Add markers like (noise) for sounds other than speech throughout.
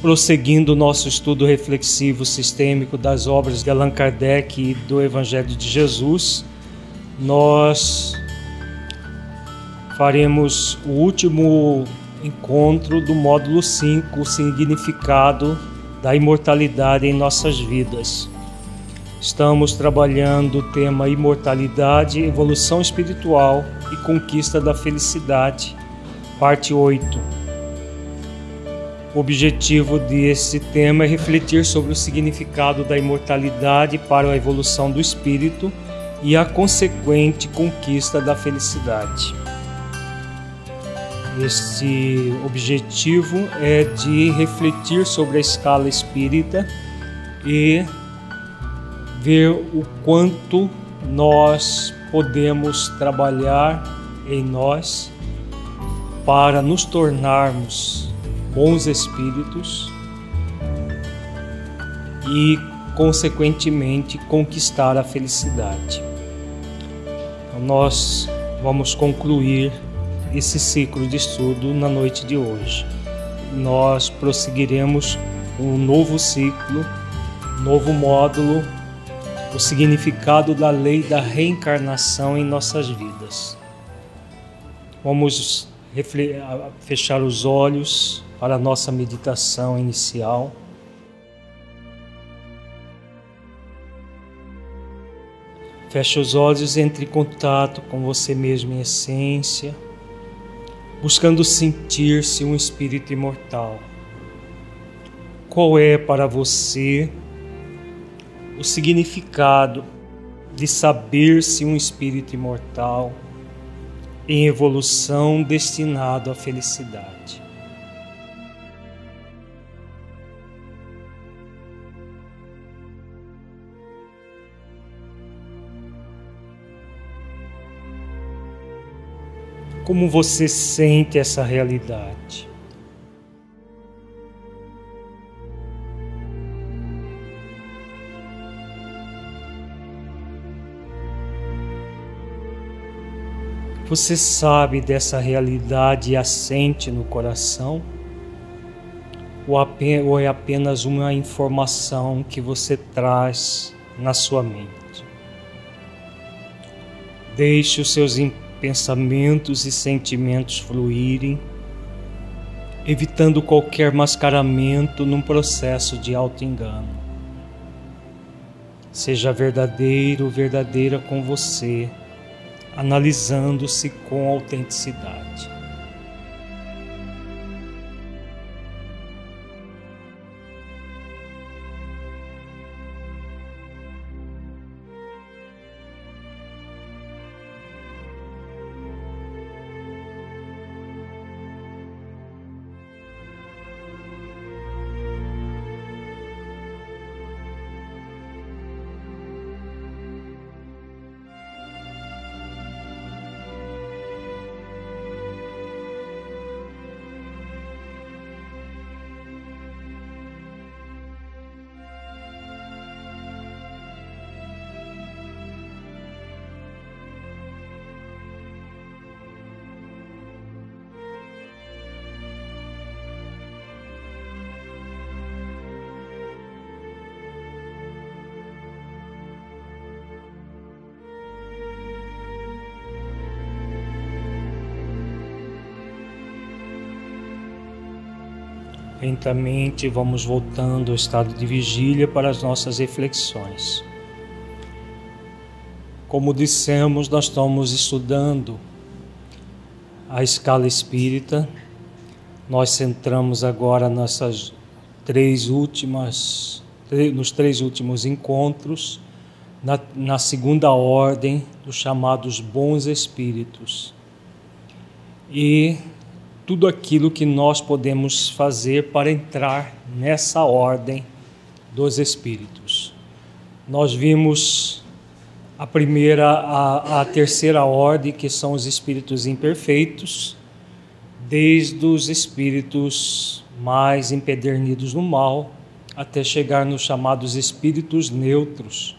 prosseguindo o nosso estudo reflexivo sistêmico das obras de Allan Kardec e do Evangelho de Jesus, nós faremos o último encontro do módulo 5, o significado da imortalidade em nossas vidas. Estamos trabalhando o tema imortalidade, evolução espiritual e conquista da felicidade, parte 8. O objetivo desse tema é refletir sobre o significado da imortalidade para a evolução do espírito e a consequente conquista da felicidade. Este objetivo é de refletir sobre a escala espírita e ver o quanto nós podemos trabalhar em nós para nos tornarmos bons espíritos e, consequentemente, conquistar a felicidade. Então, nós vamos concluir esse ciclo de estudo na noite de hoje. Nós prosseguiremos um novo ciclo, novo módulo o significado da lei da reencarnação em nossas vidas. Vamos fechar os olhos para a nossa meditação inicial. Feche os olhos, entre em contato com você mesmo em essência, buscando sentir-se um espírito imortal. Qual é para você o significado de saber-se um espírito imortal em evolução destinado à felicidade. Como você sente essa realidade? Você sabe dessa realidade e no coração? Ou é apenas uma informação que você traz na sua mente? Deixe os seus pensamentos e sentimentos fluírem, evitando qualquer mascaramento num processo de auto-engano. Seja verdadeiro verdadeira com você analisando-se com autenticidade. Lentamente vamos voltando ao estado de vigília para as nossas reflexões. Como dissemos, nós estamos estudando a escala espírita. Nós centramos agora nessas três últimas, nos três últimos encontros, na, na segunda ordem dos chamados bons espíritos. E tudo aquilo que nós podemos fazer para entrar nessa ordem dos espíritos. Nós vimos a primeira, a, a terceira ordem, que são os espíritos imperfeitos, desde os espíritos mais empedernidos no mal, até chegar nos chamados espíritos neutros,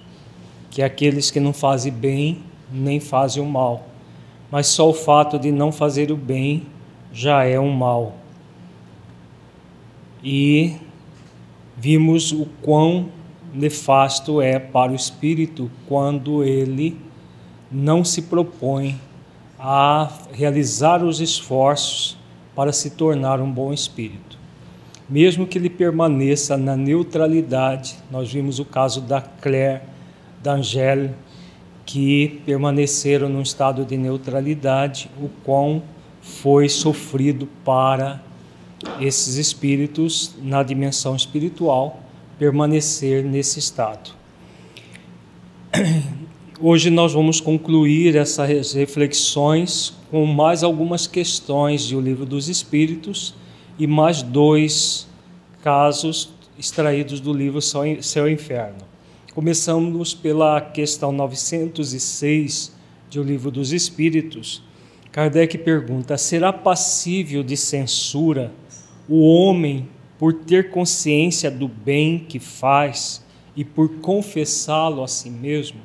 que é aqueles que não fazem bem nem fazem o mal, mas só o fato de não fazer o bem já é um mal. e vimos o quão nefasto é para o espírito quando ele não se propõe a realizar os esforços para se tornar um bom espírito. Mesmo que ele permaneça na neutralidade, nós vimos o caso da Claire, da Angèle, que permaneceram num estado de neutralidade, o quão foi sofrido para esses espíritos na dimensão espiritual permanecer nesse estado. (clears throat) Hoje nós vamos concluir essas reflexões com mais algumas questões de O Livro dos Espíritos e mais dois casos extraídos do livro Céu e Inferno. Começamos pela questão 906 de O Livro dos Espíritos. Kardec pergunta: será passível de censura o homem por ter consciência do bem que faz e por confessá-lo a si mesmo?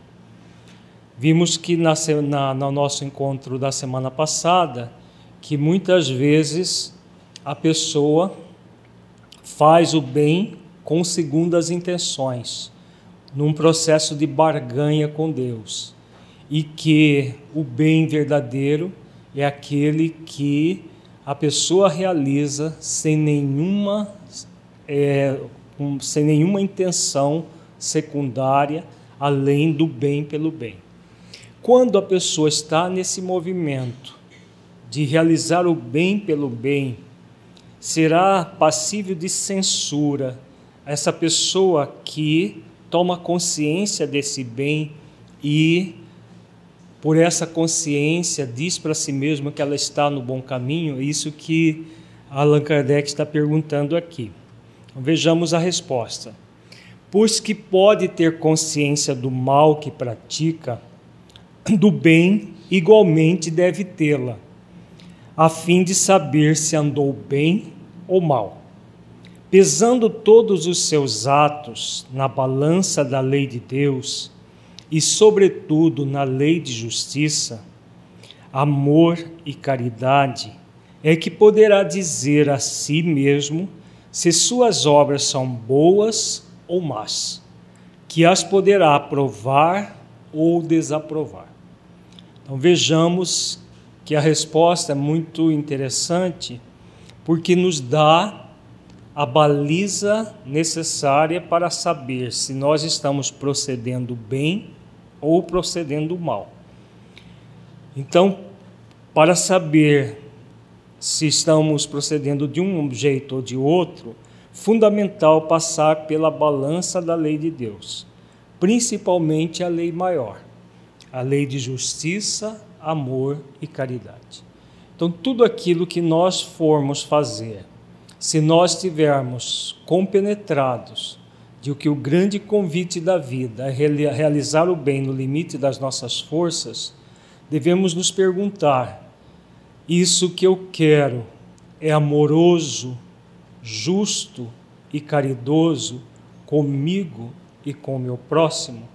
Vimos que na, na, no nosso encontro da semana passada que muitas vezes a pessoa faz o bem com segundas intenções, num processo de barganha com Deus, e que o bem verdadeiro é aquele que a pessoa realiza sem nenhuma, é, sem nenhuma intenção secundária além do bem pelo bem. Quando a pessoa está nesse movimento de realizar o bem pelo bem, será passível de censura essa pessoa que toma consciência desse bem e, por essa consciência, diz para si mesma que ela está no bom caminho? É isso que Allan Kardec está perguntando aqui. Então, vejamos a resposta. Pois que pode ter consciência do mal que pratica, do bem igualmente deve tê-la, a fim de saber se andou bem ou mal. Pesando todos os seus atos na balança da lei de Deus e, sobretudo, na lei de justiça, amor e caridade, é que poderá dizer a si mesmo se suas obras são boas ou más, que as poderá aprovar ou desaprovar. Então vejamos que a resposta é muito interessante, porque nos dá a baliza necessária para saber se nós estamos procedendo bem ou procedendo mal. Então, para saber se estamos procedendo de um jeito ou de outro, fundamental passar pela balança da lei de Deus, principalmente a lei maior a lei de justiça, amor e caridade. Então, tudo aquilo que nós formos fazer, se nós estivermos compenetrados de que o grande convite da vida é realizar o bem no limite das nossas forças, devemos nos perguntar: isso que eu quero é amoroso, justo e caridoso comigo e com o meu próximo?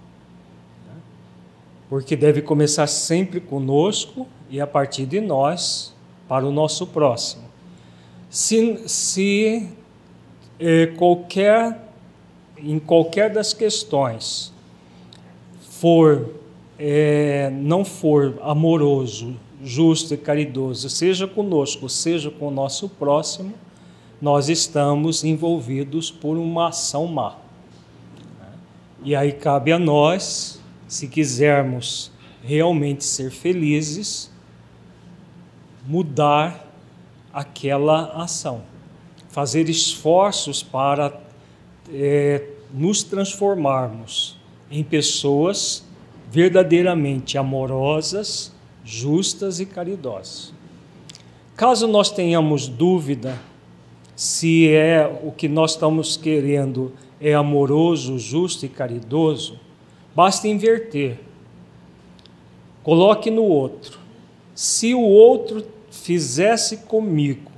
porque deve começar sempre conosco e a partir de nós para o nosso próximo. Se, se eh, qualquer, em qualquer das questões for eh, não for amoroso, justo e caridoso, seja conosco, seja com o nosso próximo, nós estamos envolvidos por uma ação má. E aí cabe a nós se quisermos realmente ser felizes, mudar aquela ação, fazer esforços para é, nos transformarmos em pessoas verdadeiramente amorosas, justas e caridosas. Caso nós tenhamos dúvida se é o que nós estamos querendo é amoroso, justo e caridoso, Basta inverter. Coloque no outro. Se o outro fizesse comigo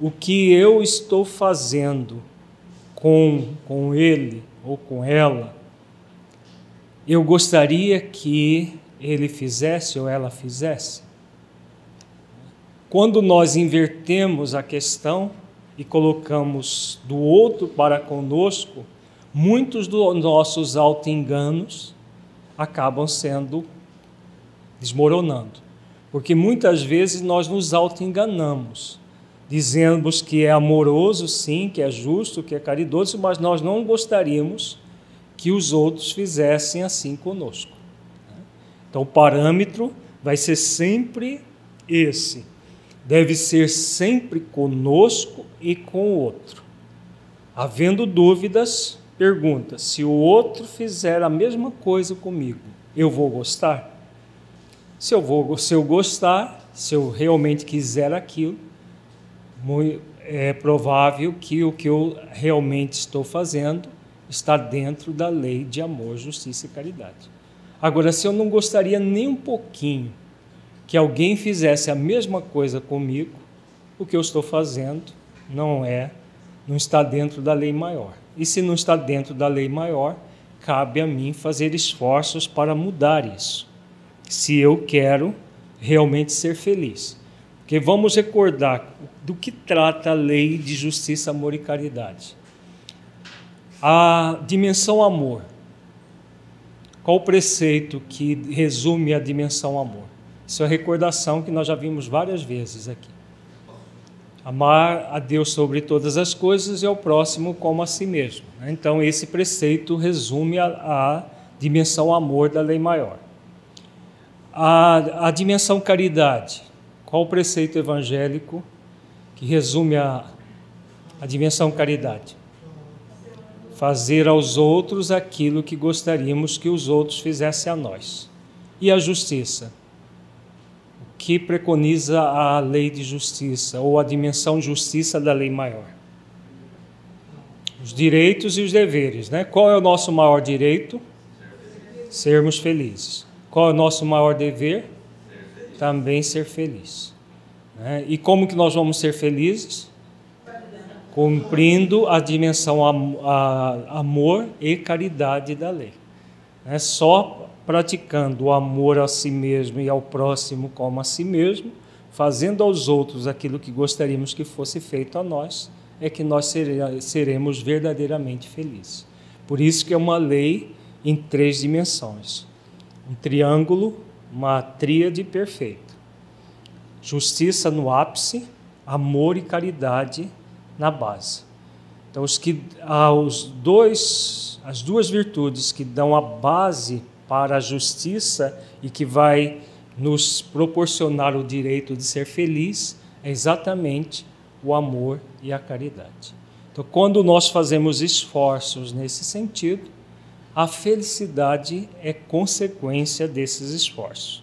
o que eu estou fazendo com, com ele ou com ela, eu gostaria que ele fizesse ou ela fizesse. Quando nós invertemos a questão, e colocamos do outro para conosco, muitos dos nossos auto-enganos acabam sendo desmoronando. Porque muitas vezes nós nos auto-enganamos, dizemos que é amoroso, sim, que é justo, que é caridoso, mas nós não gostaríamos que os outros fizessem assim conosco. Então, o parâmetro vai ser sempre esse. Deve ser sempre conosco e com o outro. Havendo dúvidas, pergunta: se o outro fizer a mesma coisa comigo, eu vou gostar? Se eu vou, se eu gostar, se eu realmente quiser aquilo, é provável que o que eu realmente estou fazendo está dentro da lei de amor, justiça e caridade. Agora, se eu não gostaria nem um pouquinho que alguém fizesse a mesma coisa comigo, o que eu estou fazendo não é, não está dentro da lei maior. E se não está dentro da lei maior, cabe a mim fazer esforços para mudar isso se eu quero realmente ser feliz. Porque vamos recordar do que trata a lei de justiça, amor e caridade. A dimensão amor. Qual o preceito que resume a dimensão amor? Isso é recordação que nós já vimos várias vezes aqui. Amar a Deus sobre todas as coisas e ao próximo como a si mesmo. Então, esse preceito resume a, a dimensão amor da lei maior. A, a dimensão caridade. Qual o preceito evangélico que resume a, a dimensão caridade? Fazer aos outros aquilo que gostaríamos que os outros fizessem a nós. E a justiça? O que preconiza a lei de justiça, ou a dimensão justiça da lei maior? Os direitos e os deveres, né? Qual é o nosso maior direito? Sermos felizes. Qual é o nosso maior dever? Também ser feliz. Né? E como que nós vamos ser felizes? Cumprindo a dimensão am a amor e caridade da lei. Né? Só praticando o amor a si mesmo e ao próximo como a si mesmo, fazendo aos outros aquilo que gostaríamos que fosse feito a nós, é que nós seremos verdadeiramente felizes. Por isso que é uma lei em três dimensões um triângulo, uma tríade perfeita. Justiça no ápice, amor e caridade na base. Então, os que, os dois, as duas virtudes que dão a base para a justiça e que vai nos proporcionar o direito de ser feliz é exatamente o amor e a caridade. Então, quando nós fazemos esforços nesse sentido, a felicidade é consequência desses esforços.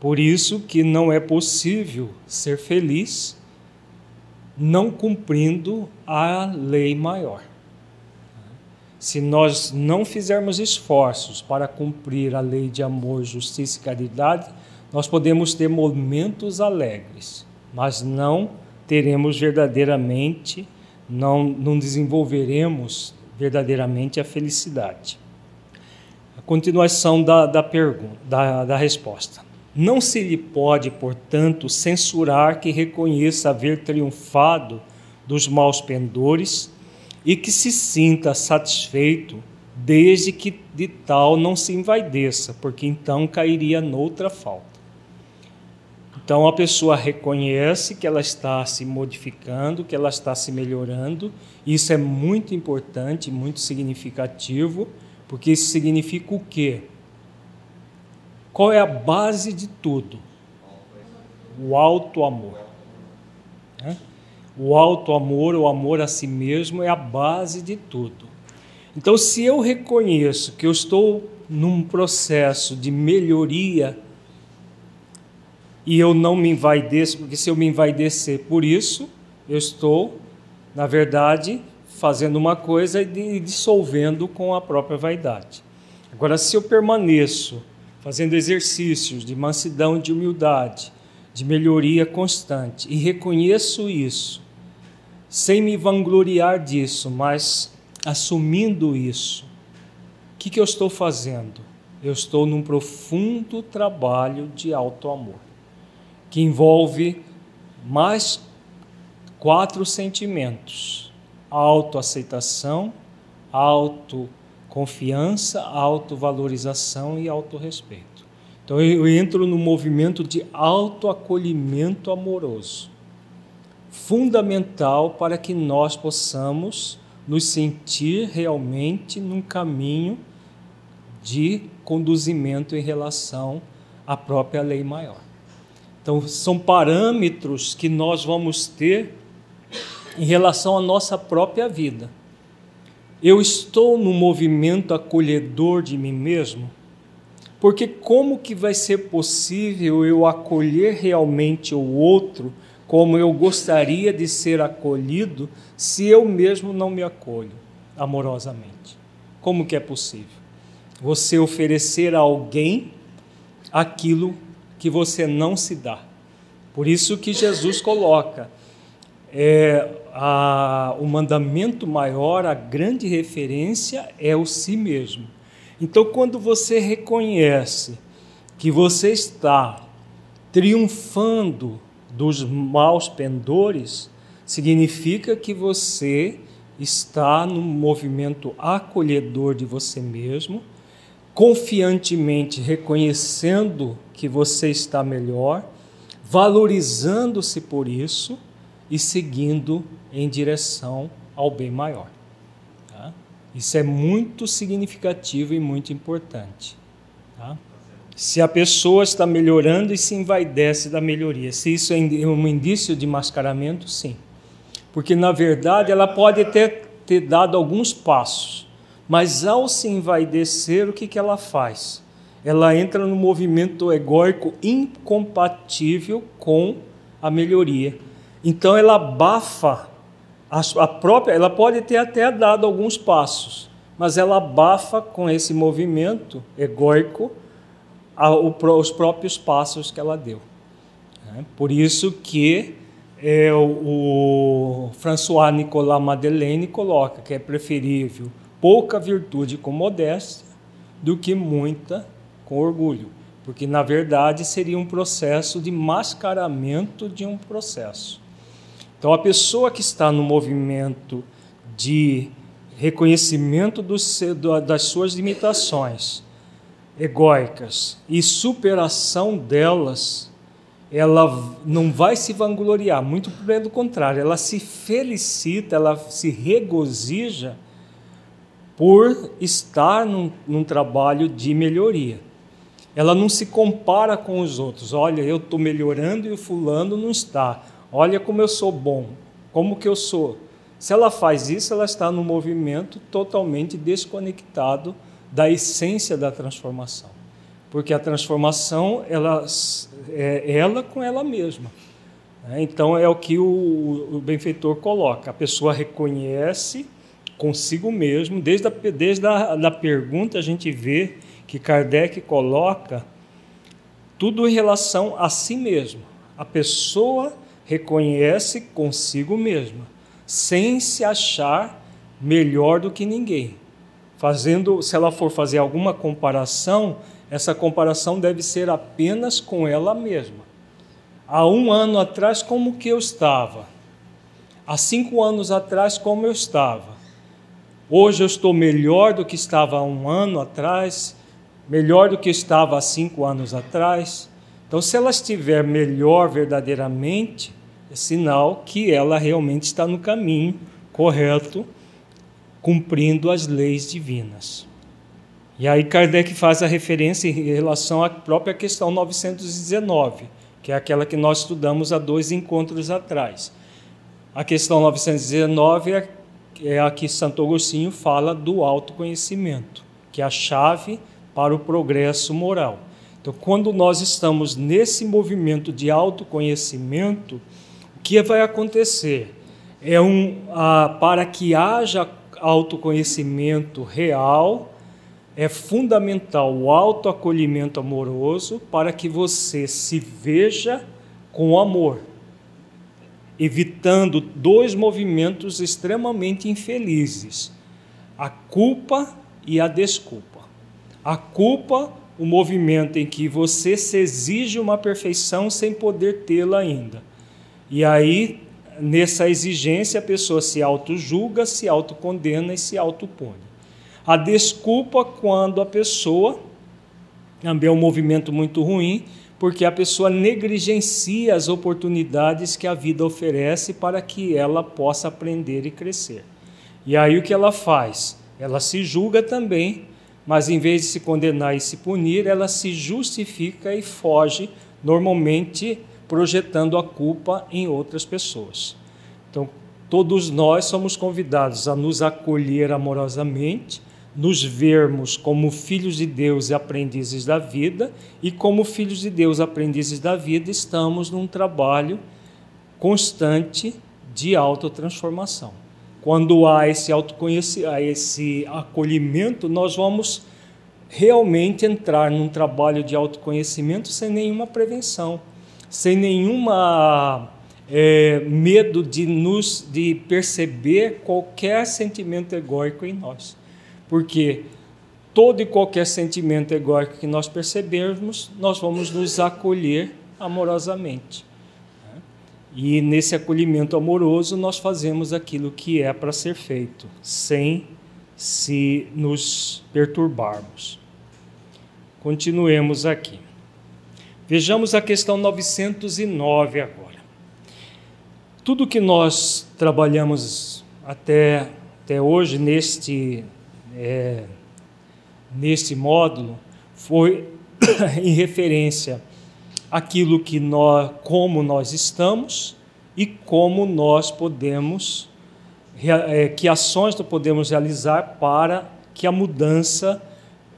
Por isso que não é possível ser feliz não cumprindo a lei maior. Se nós não fizermos esforços para cumprir a lei de amor, justiça e caridade, nós podemos ter momentos alegres, mas não teremos verdadeiramente, não, não desenvolveremos verdadeiramente a felicidade. A continuação da, da pergunta, da, da resposta. Não se lhe pode, portanto, censurar que reconheça haver triunfado dos maus pendores e que se sinta satisfeito, desde que de tal não se envaideça, porque então cairia noutra falta. Então a pessoa reconhece que ela está se modificando, que ela está se melhorando. Isso é muito importante, muito significativo, porque isso significa o quê? Qual é a base de tudo? O alto amor. Né? O alto amor, o amor a si mesmo é a base de tudo. Então, se eu reconheço que eu estou num processo de melhoria e eu não me envaideço, porque se eu me envaidecer por isso, eu estou, na verdade, fazendo uma coisa e dissolvendo com a própria vaidade. Agora, se eu permaneço fazendo exercícios de mansidão de humildade, de melhoria constante, e reconheço isso, sem me vangloriar disso, mas assumindo isso, o que, que eu estou fazendo? Eu estou num profundo trabalho de alto amor que envolve mais quatro sentimentos: autoaceitação, autoconfiança, autovalorização e autorrespeito. Então eu entro no movimento de autoacolhimento amoroso, fundamental para que nós possamos nos sentir realmente num caminho de conduzimento em relação à própria lei maior. Então, são parâmetros que nós vamos ter em relação à nossa própria vida. Eu estou no movimento acolhedor de mim mesmo? Porque como que vai ser possível eu acolher realmente o outro como eu gostaria de ser acolhido se eu mesmo não me acolho amorosamente? Como que é possível? Você oferecer a alguém aquilo que você não se dá. Por isso que Jesus coloca é, a, o mandamento maior, a grande referência é o si mesmo. Então, quando você reconhece que você está triunfando dos maus pendores, significa que você está no movimento acolhedor de você mesmo, confiantemente reconhecendo que você está melhor, valorizando-se por isso e seguindo em direção ao bem maior. Tá? Isso é muito significativo e muito importante. Tá? Se a pessoa está melhorando e se envaidece da melhoria, se isso é um indício de mascaramento, sim. Porque, na verdade, ela pode ter, ter dado alguns passos, mas ao se envaidecer, o que, que ela faz? Ela entra no movimento egóico incompatível com a melhoria. Então ela abafa a, a própria, ela pode ter até dado alguns passos, mas ela abafa com esse movimento egóico a, o, os próprios passos que ela deu. É, por isso que é, o, o François Nicolas Madeleine coloca que é preferível pouca virtude com modéstia do que muita com orgulho, porque na verdade seria um processo de mascaramento de um processo. Então a pessoa que está no movimento de reconhecimento dos, das suas limitações egóicas e superação delas, ela não vai se vangloriar, muito pelo contrário, ela se felicita, ela se regozija por estar num, num trabalho de melhoria. Ela não se compara com os outros. Olha, eu estou melhorando e o fulano não está. Olha como eu sou bom, como que eu sou. Se ela faz isso, ela está no movimento totalmente desconectado da essência da transformação. Porque a transformação, ela é ela com ela mesma. Então, é o que o, o benfeitor coloca. A pessoa reconhece consigo mesmo. Desde a, desde a da pergunta, a gente vê que Kardec coloca tudo em relação a si mesmo. A pessoa reconhece consigo mesma, sem se achar melhor do que ninguém. Fazendo, se ela for fazer alguma comparação, essa comparação deve ser apenas com ela mesma. Há um ano atrás, como que eu estava? Há cinco anos atrás, como eu estava? Hoje eu estou melhor do que estava há um ano atrás, melhor do que estava há cinco anos atrás. Então, se ela estiver melhor verdadeiramente, é sinal que ela realmente está no caminho correto, cumprindo as leis divinas. E aí Kardec faz a referência em relação à própria questão 919, que é aquela que nós estudamos há dois encontros atrás. A questão 919 é é a que Santo Agostinho fala do autoconhecimento, que é a chave para o progresso moral. Então, quando nós estamos nesse movimento de autoconhecimento, o que vai acontecer? É um, ah, para que haja autoconhecimento real, é fundamental o autoacolhimento amoroso para que você se veja com amor evitando dois movimentos extremamente infelizes: a culpa e a desculpa. A culpa, o movimento em que você se exige uma perfeição sem poder tê-la ainda. E aí nessa exigência a pessoa se auto-julga, se autocondena e se autopune. A desculpa quando a pessoa também é um movimento muito ruim, porque a pessoa negligencia as oportunidades que a vida oferece para que ela possa aprender e crescer. E aí o que ela faz? Ela se julga também, mas em vez de se condenar e se punir, ela se justifica e foge, normalmente projetando a culpa em outras pessoas. Então, todos nós somos convidados a nos acolher amorosamente, nos vermos como filhos de Deus e aprendizes da vida, e como filhos de Deus, aprendizes da vida, estamos num trabalho constante de autotransformação. Quando há esse autoconhecimento, esse acolhimento, nós vamos realmente entrar num trabalho de autoconhecimento sem nenhuma prevenção, sem nenhuma é, medo de nos de perceber qualquer sentimento egóico em nós, porque todo e qualquer sentimento egóico que nós percebermos, nós vamos nos acolher amorosamente. E nesse acolhimento amoroso, nós fazemos aquilo que é para ser feito, sem se nos perturbarmos. Continuemos aqui. Vejamos a questão 909 agora. Tudo que nós trabalhamos até, até hoje neste, é, neste módulo foi (coughs) em referência aquilo que nós, como nós estamos e como nós podemos, é, que ações nós podemos realizar para que a mudança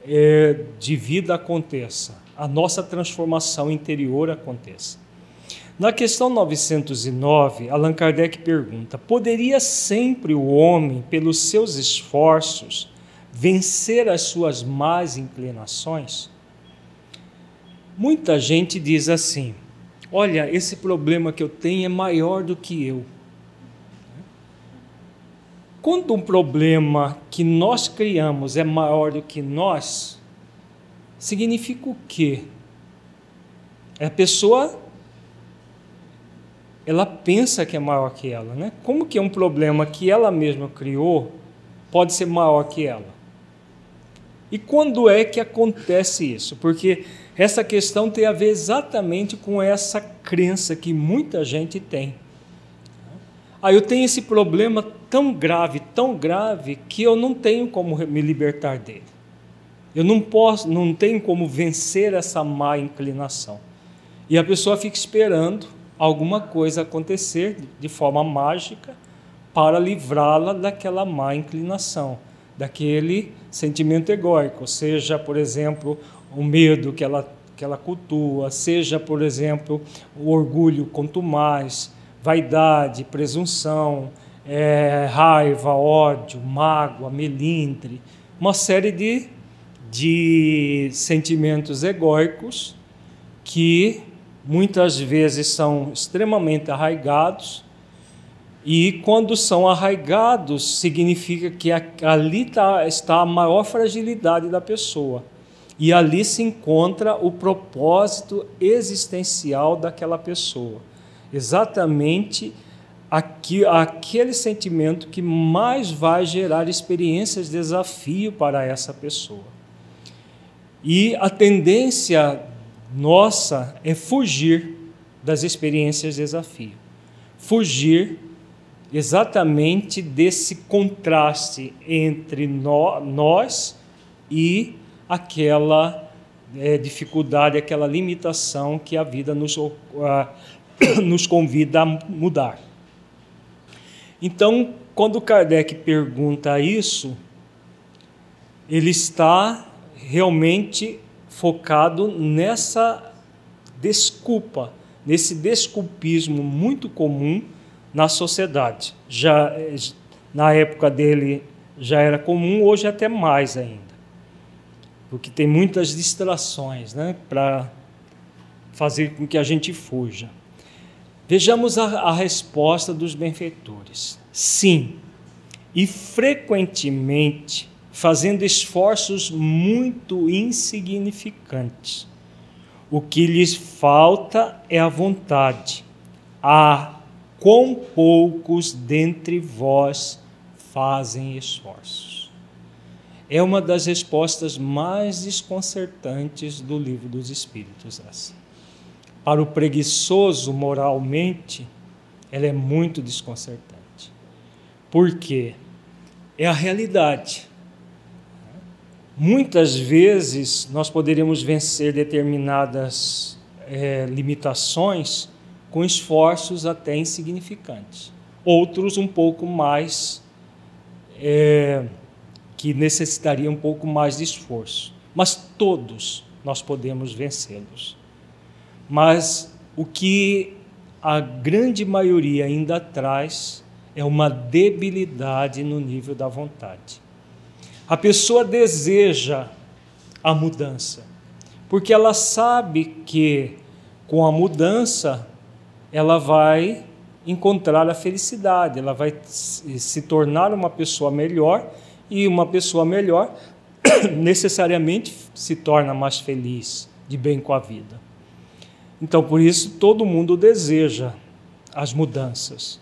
é, de vida aconteça, a nossa transformação interior aconteça. Na questão 909, Allan Kardec pergunta: poderia sempre o homem, pelos seus esforços, vencer as suas más inclinações? Muita gente diz assim: olha, esse problema que eu tenho é maior do que eu. Quando um problema que nós criamos é maior do que nós, significa o quê? A pessoa ela pensa que é maior que ela, né? Como que um problema que ela mesma criou pode ser maior que ela? E quando é que acontece isso? Porque essa questão tem a ver exatamente com essa crença que muita gente tem. Ah, eu tenho esse problema tão grave, tão grave, que eu não tenho como me libertar dele. Eu não posso, não tenho como vencer essa má inclinação. E a pessoa fica esperando alguma coisa acontecer de forma mágica para livrá-la daquela má inclinação, daquele sentimento egóico, seja, por exemplo, o medo que ela, que ela cultua, seja, por exemplo, o orgulho quanto mais, vaidade, presunção, é, raiva, ódio, mágoa, melindre, uma série de, de sentimentos egóicos que muitas vezes são extremamente arraigados e quando são arraigados, significa que ali tá, está a maior fragilidade da pessoa. E ali se encontra o propósito existencial daquela pessoa. Exatamente aqui, aquele sentimento que mais vai gerar experiências de desafio para essa pessoa. E a tendência nossa é fugir das experiências de desafio. Fugir exatamente desse contraste entre nós e aquela é, dificuldade, aquela limitação que a vida nos, uh, (coughs) nos convida a mudar. Então, quando Kardec pergunta isso, ele está realmente focado nessa desculpa, nesse desculpismo muito comum na sociedade. Já na época dele já era comum, hoje até mais ainda. Porque tem muitas distrações, né, para fazer com que a gente fuja. Vejamos a, a resposta dos benfeitores. Sim, e frequentemente fazendo esforços muito insignificantes. O que lhes falta é a vontade, a quão poucos dentre vós fazem esforços. É uma das respostas mais desconcertantes do livro dos Espíritos, essa. Para o preguiçoso moralmente, ela é muito desconcertante. Por quê? É a realidade. Muitas vezes nós poderíamos vencer determinadas é, limitações com esforços até insignificantes. Outros um pouco mais é, que necessitaria um pouco mais de esforço. Mas todos nós podemos vencê-los. Mas o que a grande maioria ainda traz é uma debilidade no nível da vontade. A pessoa deseja a mudança, porque ela sabe que com a mudança ela vai encontrar a felicidade, ela vai se tornar uma pessoa melhor e uma pessoa melhor (coughs) necessariamente se torna mais feliz, de bem com a vida. Então, por isso, todo mundo deseja as mudanças,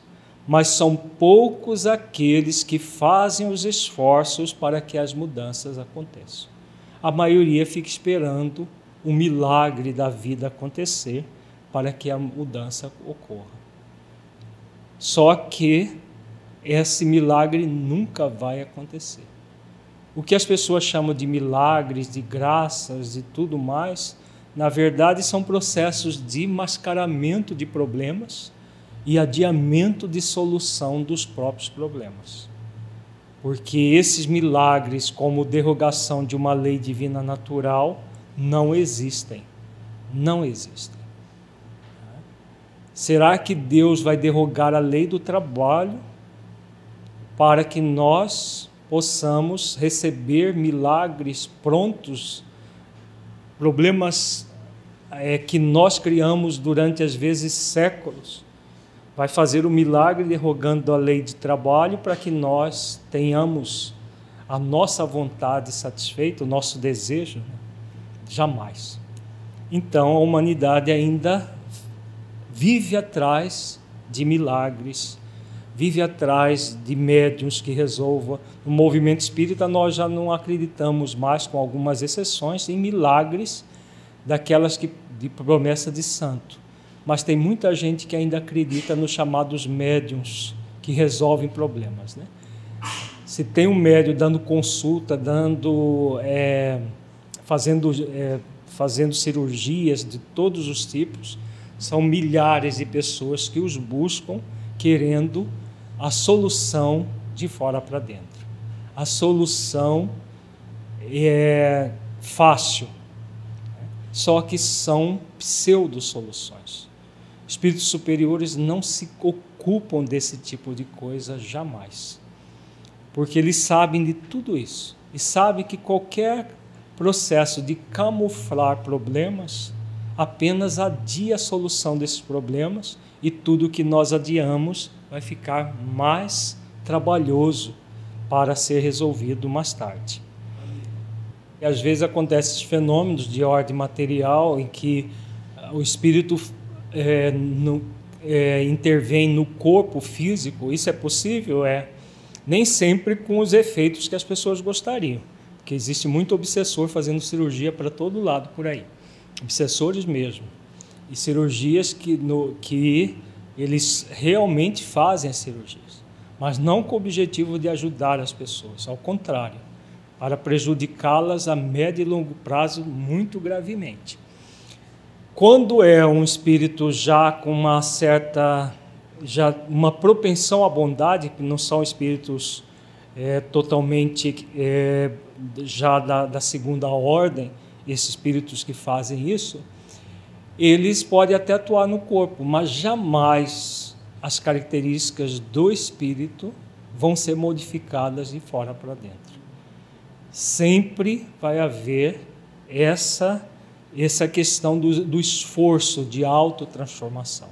mas são poucos aqueles que fazem os esforços para que as mudanças aconteçam. A maioria fica esperando o milagre da vida acontecer para que a mudança ocorra. Só que esse milagre nunca vai acontecer. O que as pessoas chamam de milagres, de graças e tudo mais, na verdade são processos de mascaramento de problemas e adiamento de solução dos próprios problemas. Porque esses milagres, como derrogação de uma lei divina natural, não existem. Não existem. Será que Deus vai derrogar a lei do trabalho para que nós possamos receber milagres prontos, problemas é, que nós criamos durante às vezes séculos? Vai fazer o milagre derrogando a lei de trabalho para que nós tenhamos a nossa vontade satisfeita, o nosso desejo? Jamais. Então a humanidade ainda vive atrás de milagres, vive atrás de médiums que resolvam. No movimento espírita, nós já não acreditamos mais, com algumas exceções, em milagres daquelas que, de promessa de santo. Mas tem muita gente que ainda acredita nos chamados médiums que resolvem problemas. Né? Se tem um médium dando consulta, dando, é, fazendo, é, fazendo cirurgias de todos os tipos, são milhares de pessoas que os buscam querendo a solução de fora para dentro. A solução é fácil, só que são pseudo-soluções. Espíritos superiores não se ocupam desse tipo de coisa jamais, porque eles sabem de tudo isso e sabem que qualquer processo de camuflar problemas apenas adia a solução desses problemas e tudo que nós adiamos vai ficar mais trabalhoso para ser resolvido mais tarde. E às vezes acontecem fenômenos de ordem material em que ah, o espírito é, no, é, intervém no corpo físico. Isso é possível? É. Nem sempre com os efeitos que as pessoas gostariam, porque existe muito obsessor fazendo cirurgia para todo lado por aí obsessores mesmo, e cirurgias que, no, que eles realmente fazem as cirurgias, mas não com o objetivo de ajudar as pessoas, ao contrário, para prejudicá-las a médio e longo prazo muito gravemente. Quando é um espírito já com uma certa já uma propensão à bondade, que não são espíritos é, totalmente é, já da, da segunda ordem, esses espíritos que fazem isso, eles podem até atuar no corpo, mas jamais as características do espírito vão ser modificadas de fora para dentro. Sempre vai haver essa essa questão do, do esforço de autotransformação.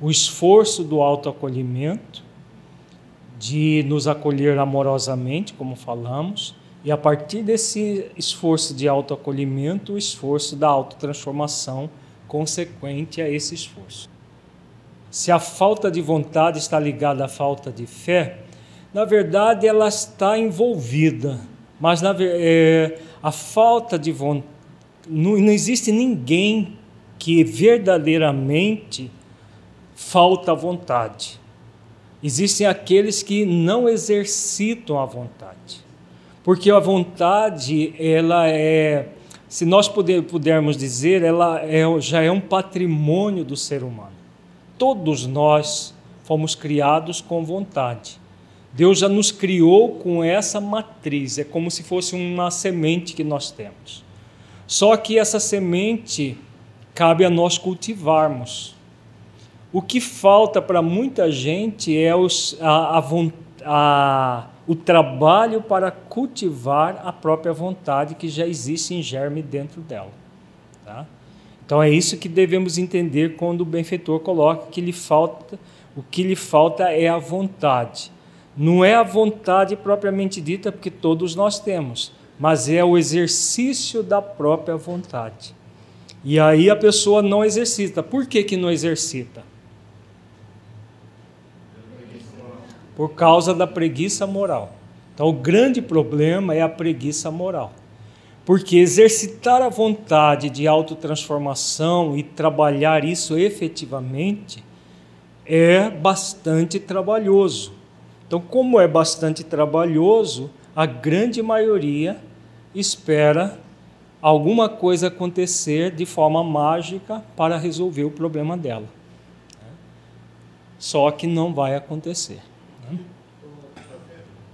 O esforço do autoacolhimento, de nos acolher amorosamente, como falamos, e a partir desse esforço de autoacolhimento, o esforço da autotransformação consequente a esse esforço. se a falta de vontade está ligada à falta de fé, na verdade ela está envolvida, mas na, é, a falta de vontade. Não, não existe ninguém que verdadeiramente falta vontade. Existem aqueles que não exercitam a vontade. Porque a vontade, ela é, se nós puder, pudermos dizer, ela é, já é um patrimônio do ser humano. Todos nós fomos criados com vontade. Deus já nos criou com essa matriz, é como se fosse uma semente que nós temos. Só que essa semente cabe a nós cultivarmos. O que falta para muita gente é os, a, a, a, o trabalho para cultivar a própria vontade que já existe em germe dentro dela. Tá? Então é isso que devemos entender quando o benfeitor coloca que lhe falta, o que lhe falta é a vontade. Não é a vontade propriamente dita, porque todos nós temos, mas é o exercício da própria vontade. E aí a pessoa não exercita. Por que, que não exercita? Por causa da preguiça moral. Então o grande problema é a preguiça moral. Porque exercitar a vontade de autotransformação e trabalhar isso efetivamente é bastante trabalhoso. Então, como é bastante trabalhoso, a grande maioria espera alguma coisa acontecer de forma mágica para resolver o problema dela. Só que não vai acontecer.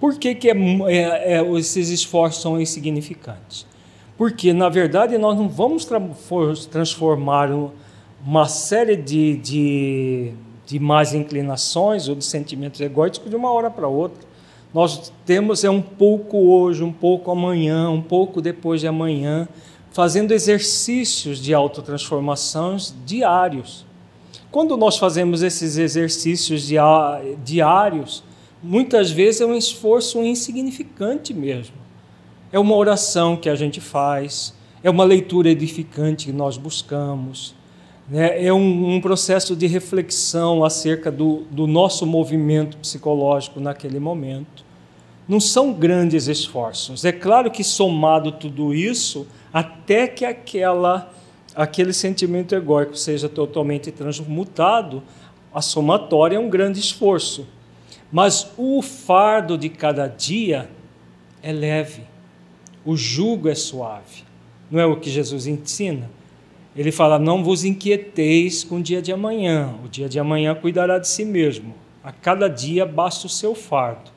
Por que, que é, é, é, esses esforços são insignificantes? Porque, na verdade, nós não vamos tra transformar uma série de, de, de más inclinações ou de sentimentos egóicos de uma hora para outra. Nós temos é um pouco hoje, um pouco amanhã, um pouco depois de amanhã, fazendo exercícios de autotransformações diários. Quando nós fazemos esses exercícios diários, muitas vezes é um esforço insignificante mesmo é uma oração que a gente faz, é uma leitura edificante que nós buscamos, né? é um, um processo de reflexão acerca do, do nosso movimento psicológico naquele momento. Não são grandes esforços. É claro que somado tudo isso, até que aquela, aquele sentimento egóico seja totalmente transmutado, a somatória é um grande esforço. Mas o fardo de cada dia é leve o jugo é suave. Não é o que Jesus ensina? Ele fala: Não vos inquieteis com o dia de amanhã, o dia de amanhã cuidará de si mesmo. A cada dia basta o seu fardo.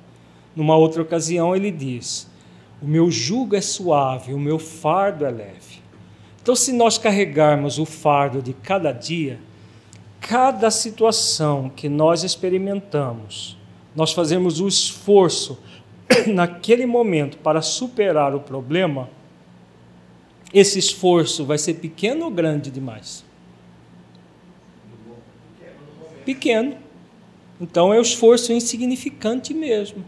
Numa outra ocasião, ele diz: O meu jugo é suave, o meu fardo é leve. Então, se nós carregarmos o fardo de cada dia, cada situação que nós experimentamos, nós fazemos o esforço (clears throat) naquele momento para superar o problema, esse esforço vai ser pequeno ou grande demais? Pequeno. Então é um esforço insignificante mesmo.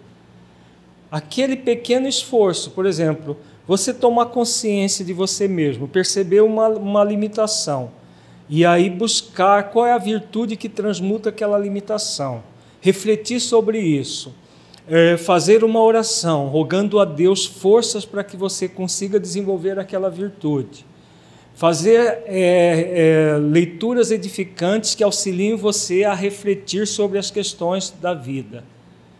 Aquele pequeno esforço, por exemplo, você tomar consciência de você mesmo, perceber uma, uma limitação, e aí buscar qual é a virtude que transmuta aquela limitação, refletir sobre isso é, fazer uma oração, rogando a Deus forças para que você consiga desenvolver aquela virtude. Fazer é, é, leituras edificantes que auxiliem você a refletir sobre as questões da vida.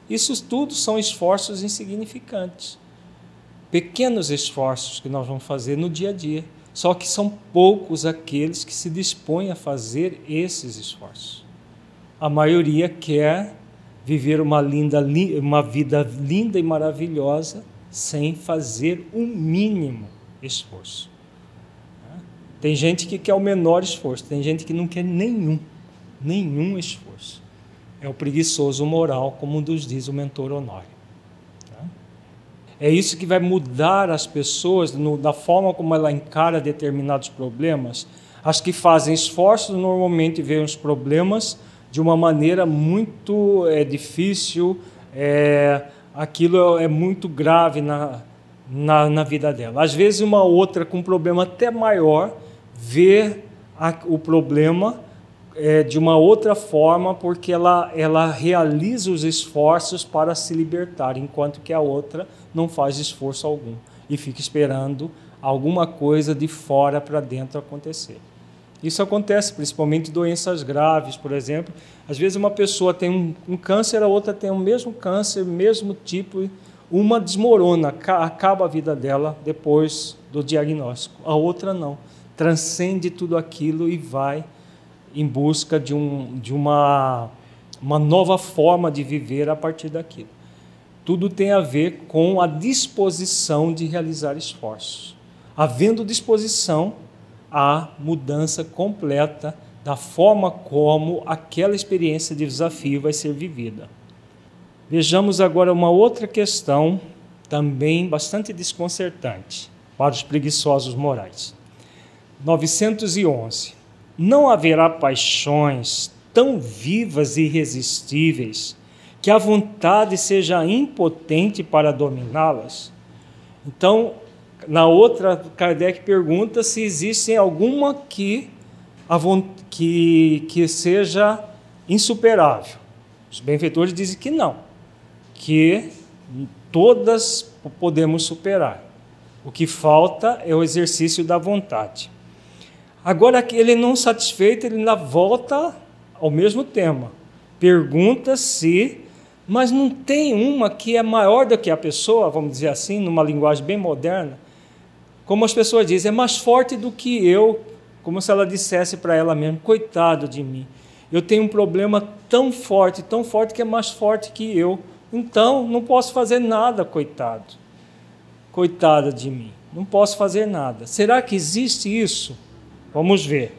Isso tudo são esforços insignificantes. Pequenos esforços que nós vamos fazer no dia a dia. Só que são poucos aqueles que se dispõem a fazer esses esforços. A maioria quer viver uma, linda, uma vida linda e maravilhosa sem fazer o um mínimo esforço. Tem gente que quer o menor esforço, tem gente que não quer nenhum, nenhum esforço. É o preguiçoso moral, como nos diz o mentor Honório. É isso que vai mudar as pessoas no, da forma como ela encara determinados problemas. As que fazem esforços normalmente veem os problemas de uma maneira muito é, difícil, é, aquilo é muito grave na, na, na, vida dela. Às vezes, uma outra com um problema até maior vê a, o problema é, de uma outra forma, porque ela, ela realiza os esforços para se libertar, enquanto que a outra não faz esforço algum e fica esperando alguma coisa de fora para dentro acontecer. Isso acontece principalmente doenças graves, por exemplo. Às vezes uma pessoa tem um, um câncer, a outra tem o mesmo câncer, mesmo tipo, uma desmorona, acaba a vida dela depois do diagnóstico. A outra não. Transcende tudo aquilo e vai em busca de, um, de uma, uma nova forma de viver a partir daquilo. Tudo tem a ver com a disposição de realizar esforços. Havendo disposição, há mudança completa da forma como aquela experiência de desafio vai ser vivida. Vejamos agora uma outra questão, também bastante desconcertante para os preguiçosos morais. 911. Não haverá paixões tão vivas e irresistíveis que a vontade seja impotente para dominá-las? Então, na outra, Kardec pergunta se existe alguma que, que, que seja insuperável. Os benfeitores dizem que não, que todas podemos superar. O que falta é o exercício da vontade. Agora, ele não satisfeito, ele ainda volta ao mesmo tema. Pergunta se, mas não tem uma que é maior do que a pessoa, vamos dizer assim, numa linguagem bem moderna. Como as pessoas dizem, é mais forte do que eu, como se ela dissesse para ela mesma: coitado de mim. Eu tenho um problema tão forte, tão forte que é mais forte que eu. Então, não posso fazer nada, coitado. Coitada de mim. Não posso fazer nada. Será que existe isso? Vamos ver.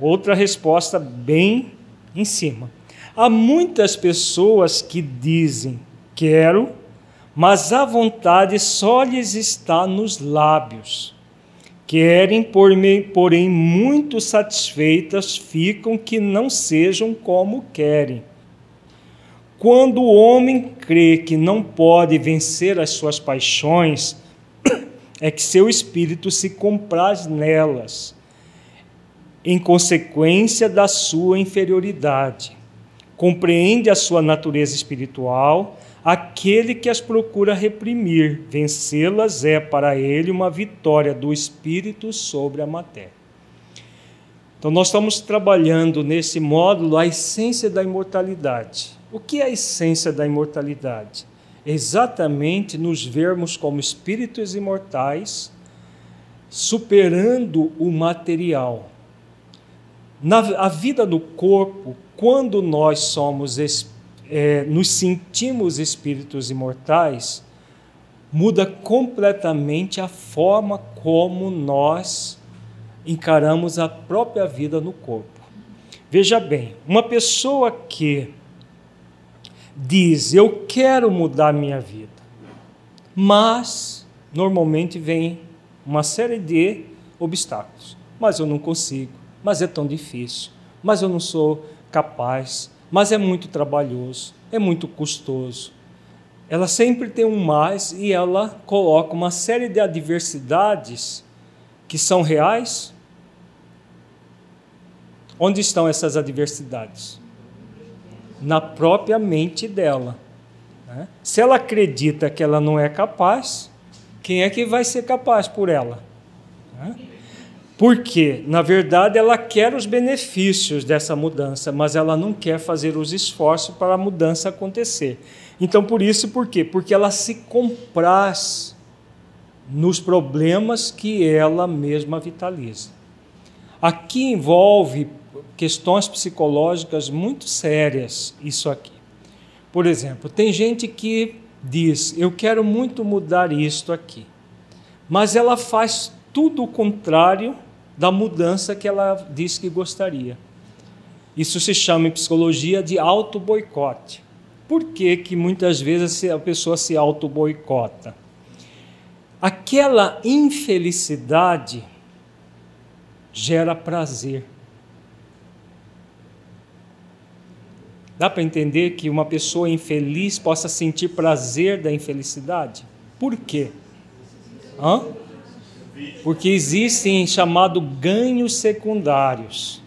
Outra resposta bem em cima. Há muitas pessoas que dizem quero, mas a vontade só lhes está nos lábios. Querem, porém, muito satisfeitas ficam que não sejam como querem. Quando o homem crê que não pode vencer as suas paixões, é que seu espírito se compraz nelas, em consequência da sua inferioridade. Compreende a sua natureza espiritual, aquele que as procura reprimir, vencê-las é para ele uma vitória do espírito sobre a matéria. Então, nós estamos trabalhando nesse módulo a essência da imortalidade. O que é a essência da imortalidade? exatamente nos vermos como espíritos imortais, superando o material. Na a vida do corpo, quando nós somos é, nos sentimos espíritos imortais, muda completamente a forma como nós encaramos a própria vida no corpo. Veja bem, uma pessoa que diz: Eu quero mudar minha vida. Mas, normalmente, vem uma série de obstáculos. Mas eu não consigo, mas é tão difícil, mas eu não sou capaz, mas é muito trabalhoso, é muito custoso. Ela sempre tem um mais e ela coloca uma série de adversidades que são reais. Onde estão essas adversidades? na própria mente dela. Né? Se ela acredita que ela não é capaz, quem é que vai ser capaz por ela? Né? Porque, na verdade, ela quer os benefícios dessa mudança, mas ela não quer fazer os esforços para a mudança acontecer. Então, por isso, por quê? Porque ela se compraz nos problemas que ela mesma vitaliza. Aqui envolve questões psicológicas muito sérias isso aqui. Por exemplo, tem gente que diz: Eu quero muito mudar isto aqui, mas ela faz tudo o contrário da mudança que ela diz que gostaria. Isso se chama em psicologia de auto-boicote. Por que, que muitas vezes a pessoa se auto-boicota? Aquela infelicidade gera prazer. Dá para entender que uma pessoa infeliz possa sentir prazer da infelicidade? Por quê? Hã? Porque existem chamados ganhos secundários.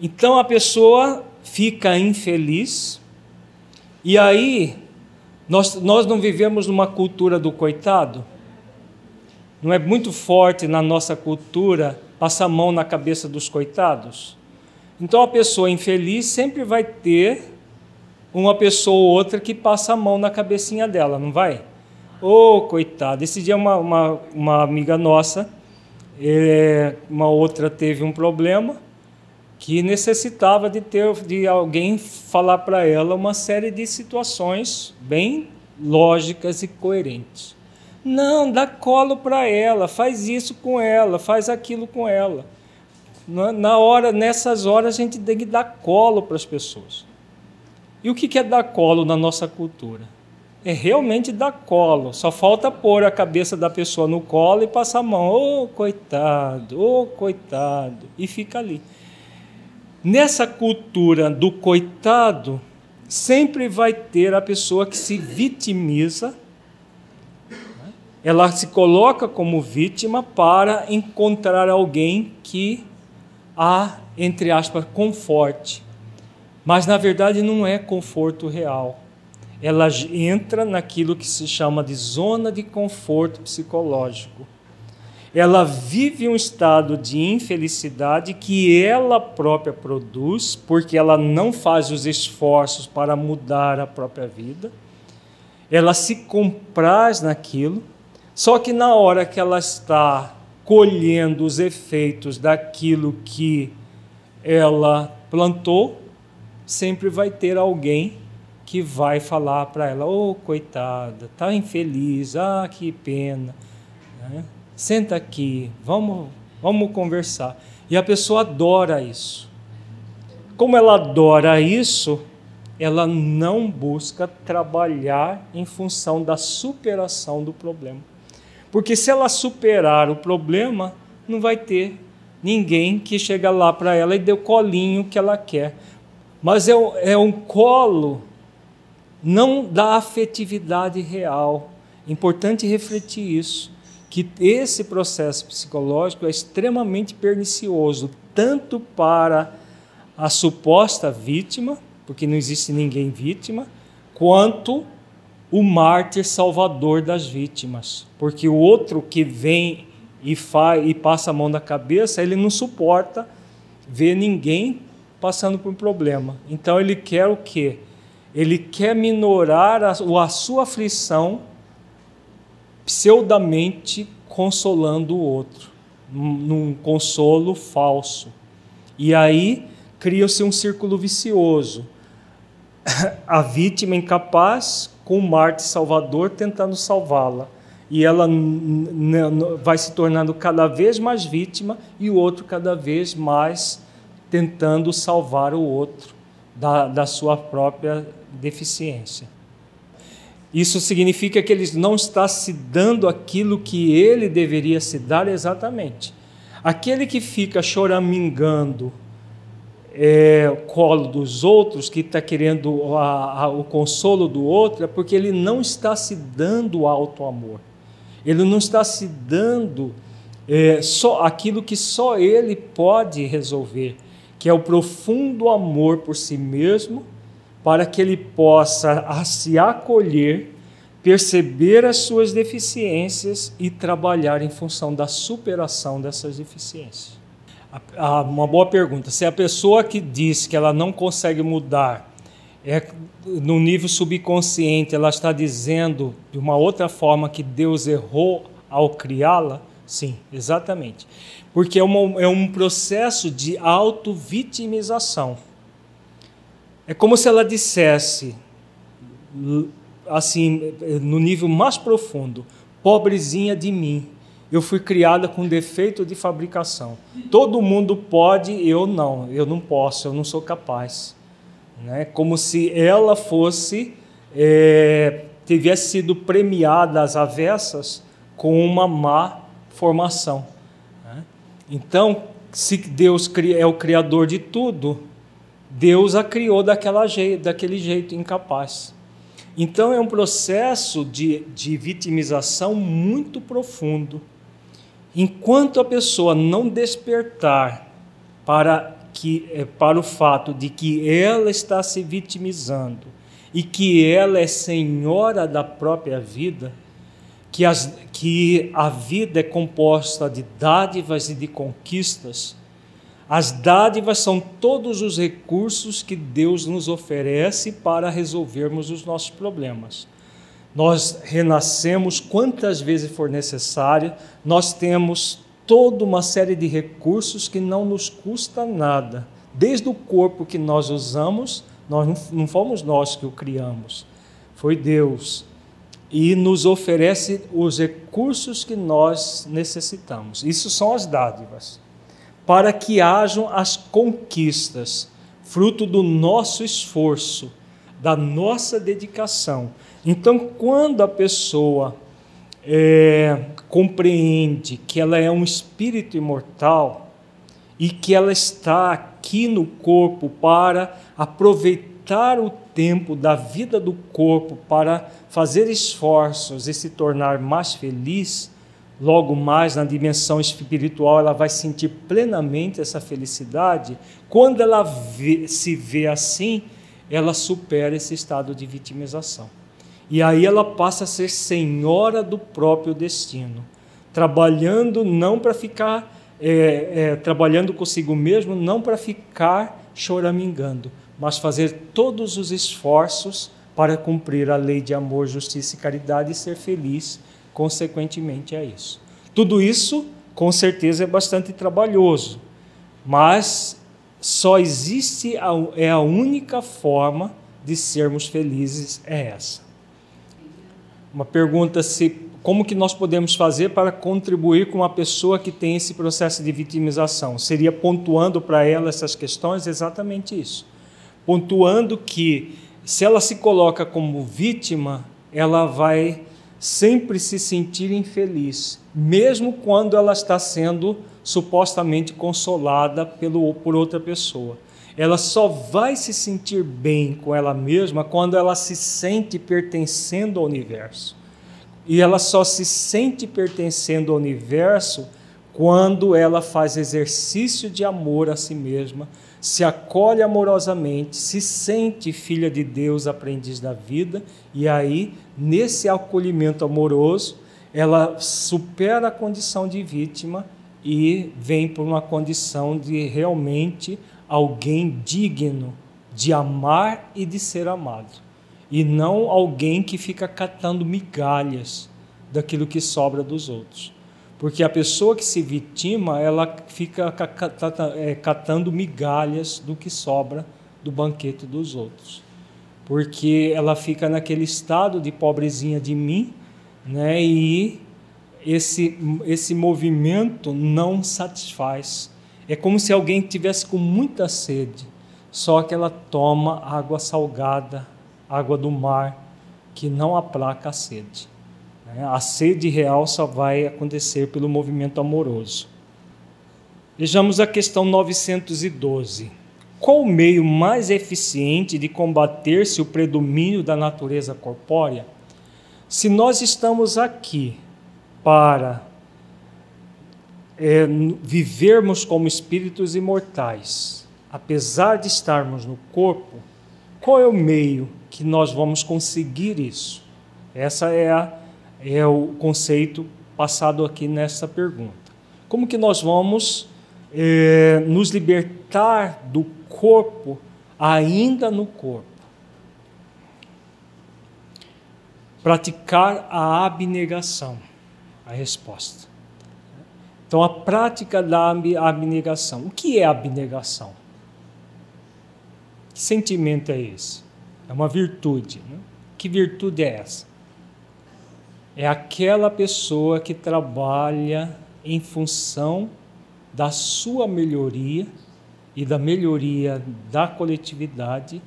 Então a pessoa fica infeliz, e aí nós, nós não vivemos numa cultura do coitado? Não é muito forte na nossa cultura passar a mão na cabeça dos coitados? Então a pessoa infeliz sempre vai ter uma pessoa ou outra que passa a mão na cabecinha dela, não vai? Ô, oh, coitado. Esse dia uma, uma, uma amiga nossa, é, uma outra teve um problema que necessitava de ter de alguém falar para ela uma série de situações bem lógicas e coerentes. Não, dá colo para ela, faz isso com ela, faz aquilo com ela. Na hora, nessas horas, a gente tem que dar colo para as pessoas. E o que é dar colo na nossa cultura? É realmente dar colo. Só falta pôr a cabeça da pessoa no colo e passar a mão. Ô, oh, coitado, ô, oh, coitado. E fica ali. Nessa cultura do coitado, sempre vai ter a pessoa que se vitimiza, ela se coloca como vítima para encontrar alguém que a, entre aspas, conforte. Mas na verdade não é conforto real. Ela entra naquilo que se chama de zona de conforto psicológico ela vive um estado de infelicidade que ela própria produz, porque ela não faz os esforços para mudar a própria vida. Ela se compraz naquilo, só que na hora que ela está colhendo os efeitos daquilo que ela plantou, sempre vai ter alguém que vai falar para ela: "Oh, coitada, tá infeliz, ah, que pena". Né? senta aqui, vamos, vamos conversar. E a pessoa adora isso. Como ela adora isso, ela não busca trabalhar em função da superação do problema. Porque se ela superar o problema, não vai ter ninguém que chega lá para ela e dê o colinho que ela quer. Mas é, é um colo não da afetividade real. Importante refletir isso que esse processo psicológico é extremamente pernicioso, tanto para a suposta vítima, porque não existe ninguém vítima, quanto o mártir salvador das vítimas. Porque o outro que vem e, faz, e passa a mão na cabeça, ele não suporta ver ninguém passando por um problema. Então ele quer o quê? Ele quer minorar a, a sua aflição pseudamente consolando o outro, num consolo falso. E aí cria-se um círculo vicioso. (laughs) A vítima incapaz com Marte Salvador tentando salvá-la. E ela vai se tornando cada vez mais vítima e o outro cada vez mais tentando salvar o outro da, da sua própria deficiência. Isso significa que ele não está se dando aquilo que ele deveria se dar exatamente. Aquele que fica choramingando é, o colo dos outros, que está querendo a, a, o consolo do outro, é porque ele não está se dando alto amor. Ele não está se dando é, só aquilo que só ele pode resolver, que é o profundo amor por si mesmo para que ele possa se acolher, perceber as suas deficiências e trabalhar em função da superação dessas deficiências. Uma boa pergunta: se a pessoa que diz que ela não consegue mudar é no nível subconsciente, ela está dizendo de uma outra forma que Deus errou ao criá-la? Sim, exatamente. Porque é, uma, é um processo de auto-vitimização. É como se ela dissesse, assim, no nível mais profundo: pobrezinha de mim, eu fui criada com defeito de fabricação. Todo mundo pode, eu não, eu não posso, eu não sou capaz. Né? Como se ela fosse, é, tivesse sido premiada às avessas com uma má formação. Né? Então, se Deus é o criador de tudo, Deus a criou daquela jeito, daquele jeito incapaz. Então é um processo de, de vitimização muito profundo. Enquanto a pessoa não despertar para que é, para o fato de que ela está se vitimizando e que ela é senhora da própria vida, que, as, que a vida é composta de dádivas e de conquistas, as dádivas são todos os recursos que Deus nos oferece para resolvermos os nossos problemas. Nós renascemos quantas vezes for necessário, nós temos toda uma série de recursos que não nos custa nada. Desde o corpo que nós usamos, nós não, fomos nós que o criamos, foi Deus. E nos oferece os recursos que nós necessitamos. Isso são as dádivas. Para que hajam as conquistas, fruto do nosso esforço, da nossa dedicação. Então, quando a pessoa é, compreende que ela é um espírito imortal e que ela está aqui no corpo para aproveitar o tempo da vida do corpo para fazer esforços e se tornar mais feliz, logo mais na dimensão espiritual ela vai sentir plenamente essa felicidade. Quando ela vê, se vê assim, ela supera esse estado de vitimização. E aí ela passa a ser senhora do próprio destino, trabalhando não para ficar, é, é, trabalhando consigo mesmo, não para ficar choramingando, mas fazer todos os esforços para cumprir a lei de amor, justiça e caridade e ser feliz, consequentemente, é isso. Tudo isso, com certeza, é bastante trabalhoso, mas só existe, a, é a única forma de sermos felizes, é essa uma pergunta se como que nós podemos fazer para contribuir com uma pessoa que tem esse processo de vitimização? Seria pontuando para ela essas questões exatamente isso. Pontuando que se ela se coloca como vítima, ela vai sempre se sentir infeliz, mesmo quando ela está sendo supostamente consolada pelo, por outra pessoa. Ela só vai se sentir bem com ela mesma quando ela se sente pertencendo ao universo. E ela só se sente pertencendo ao universo quando ela faz exercício de amor a si mesma, se acolhe amorosamente, se sente filha de Deus, aprendiz da vida, e aí, nesse acolhimento amoroso, ela supera a condição de vítima e vem para uma condição de realmente alguém digno de amar e de ser amado, e não alguém que fica catando migalhas daquilo que sobra dos outros. Porque a pessoa que se vitima, ela fica é, catando migalhas do que sobra do banquete dos outros. Porque ela fica naquele estado de pobrezinha de mim, né? E esse, esse movimento não satisfaz é como se alguém tivesse com muita sede, só que ela toma água salgada, água do mar, que não aplaca a sede. Né? A sede real só vai acontecer pelo movimento amoroso. Vejamos a questão 912. Qual o meio mais eficiente de combater-se o predomínio da natureza corpórea? Se nós estamos aqui para é, vivermos como espíritos imortais, apesar de estarmos no corpo, qual é o meio que nós vamos conseguir isso? Essa é, a, é o conceito passado aqui nessa pergunta. Como que nós vamos é, nos libertar do corpo ainda no corpo? Praticar a abnegação. A resposta. Então, a prática da abnegação. O que é abnegação? Que sentimento é esse? É uma virtude. Né? Que virtude é essa? É aquela pessoa que trabalha em função da sua melhoria e da melhoria da coletividade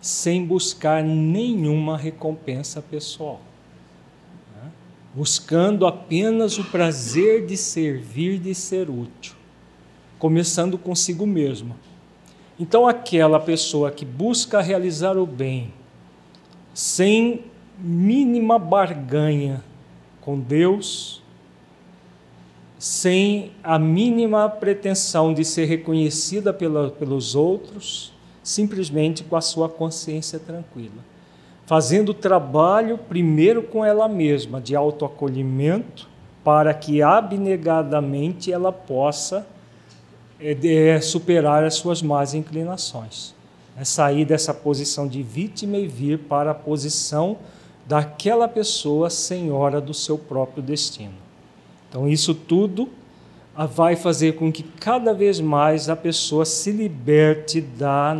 sem buscar nenhuma recompensa pessoal. Buscando apenas o prazer de servir, de ser útil, começando consigo mesmo. Então, aquela pessoa que busca realizar o bem sem mínima barganha com Deus, sem a mínima pretensão de ser reconhecida pela, pelos outros, simplesmente com a sua consciência tranquila. Fazendo o trabalho primeiro com ela mesma, de autoacolhimento, para que abnegadamente ela possa é, superar as suas más inclinações. É sair dessa posição de vítima e vir para a posição daquela pessoa senhora do seu próprio destino. Então, isso tudo vai fazer com que cada vez mais a pessoa se liberte da,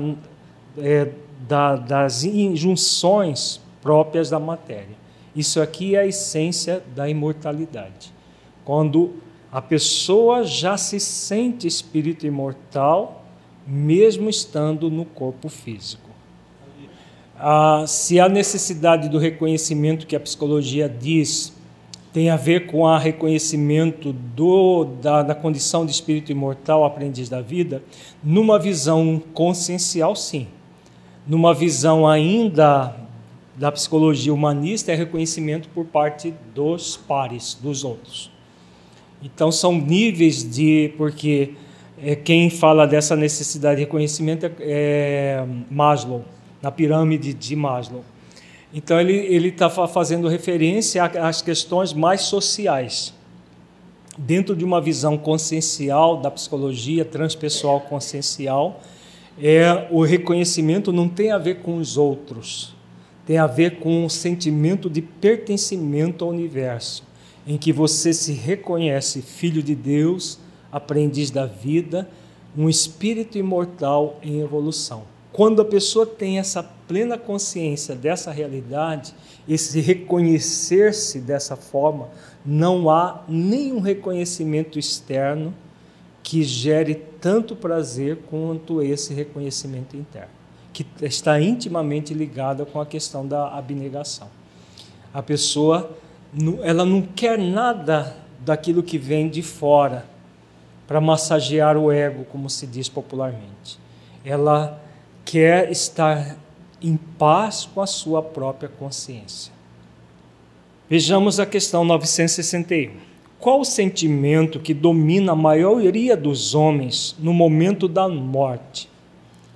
é, da, das injunções próprias da matéria. Isso aqui é a essência da imortalidade. Quando a pessoa já se sente espírito imortal, mesmo estando no corpo físico. Ah, se a necessidade do reconhecimento que a psicologia diz tem a ver com o reconhecimento do, da, da condição de espírito imortal, aprendiz da vida, numa visão consciencial, sim. Numa visão ainda da psicologia humanista, é reconhecimento por parte dos pares, dos outros. Então, são níveis de. Porque é, quem fala dessa necessidade de reconhecimento é, é Maslow, na pirâmide de Maslow. Então, ele está fazendo referência às questões mais sociais. Dentro de uma visão consciencial da psicologia transpessoal consciencial, é, o reconhecimento não tem a ver com os outros, tem a ver com um sentimento de pertencimento ao universo, em que você se reconhece filho de Deus, aprendiz da vida, um espírito imortal em evolução. Quando a pessoa tem essa plena consciência dessa realidade, esse reconhecer-se dessa forma, não há nenhum reconhecimento externo que gere tanto prazer quanto esse reconhecimento interno, que está intimamente ligado com a questão da abnegação. A pessoa ela não quer nada daquilo que vem de fora para massagear o ego, como se diz popularmente. Ela quer estar em paz com a sua própria consciência. Vejamos a questão 961. Qual o sentimento que domina a maioria dos homens no momento da morte?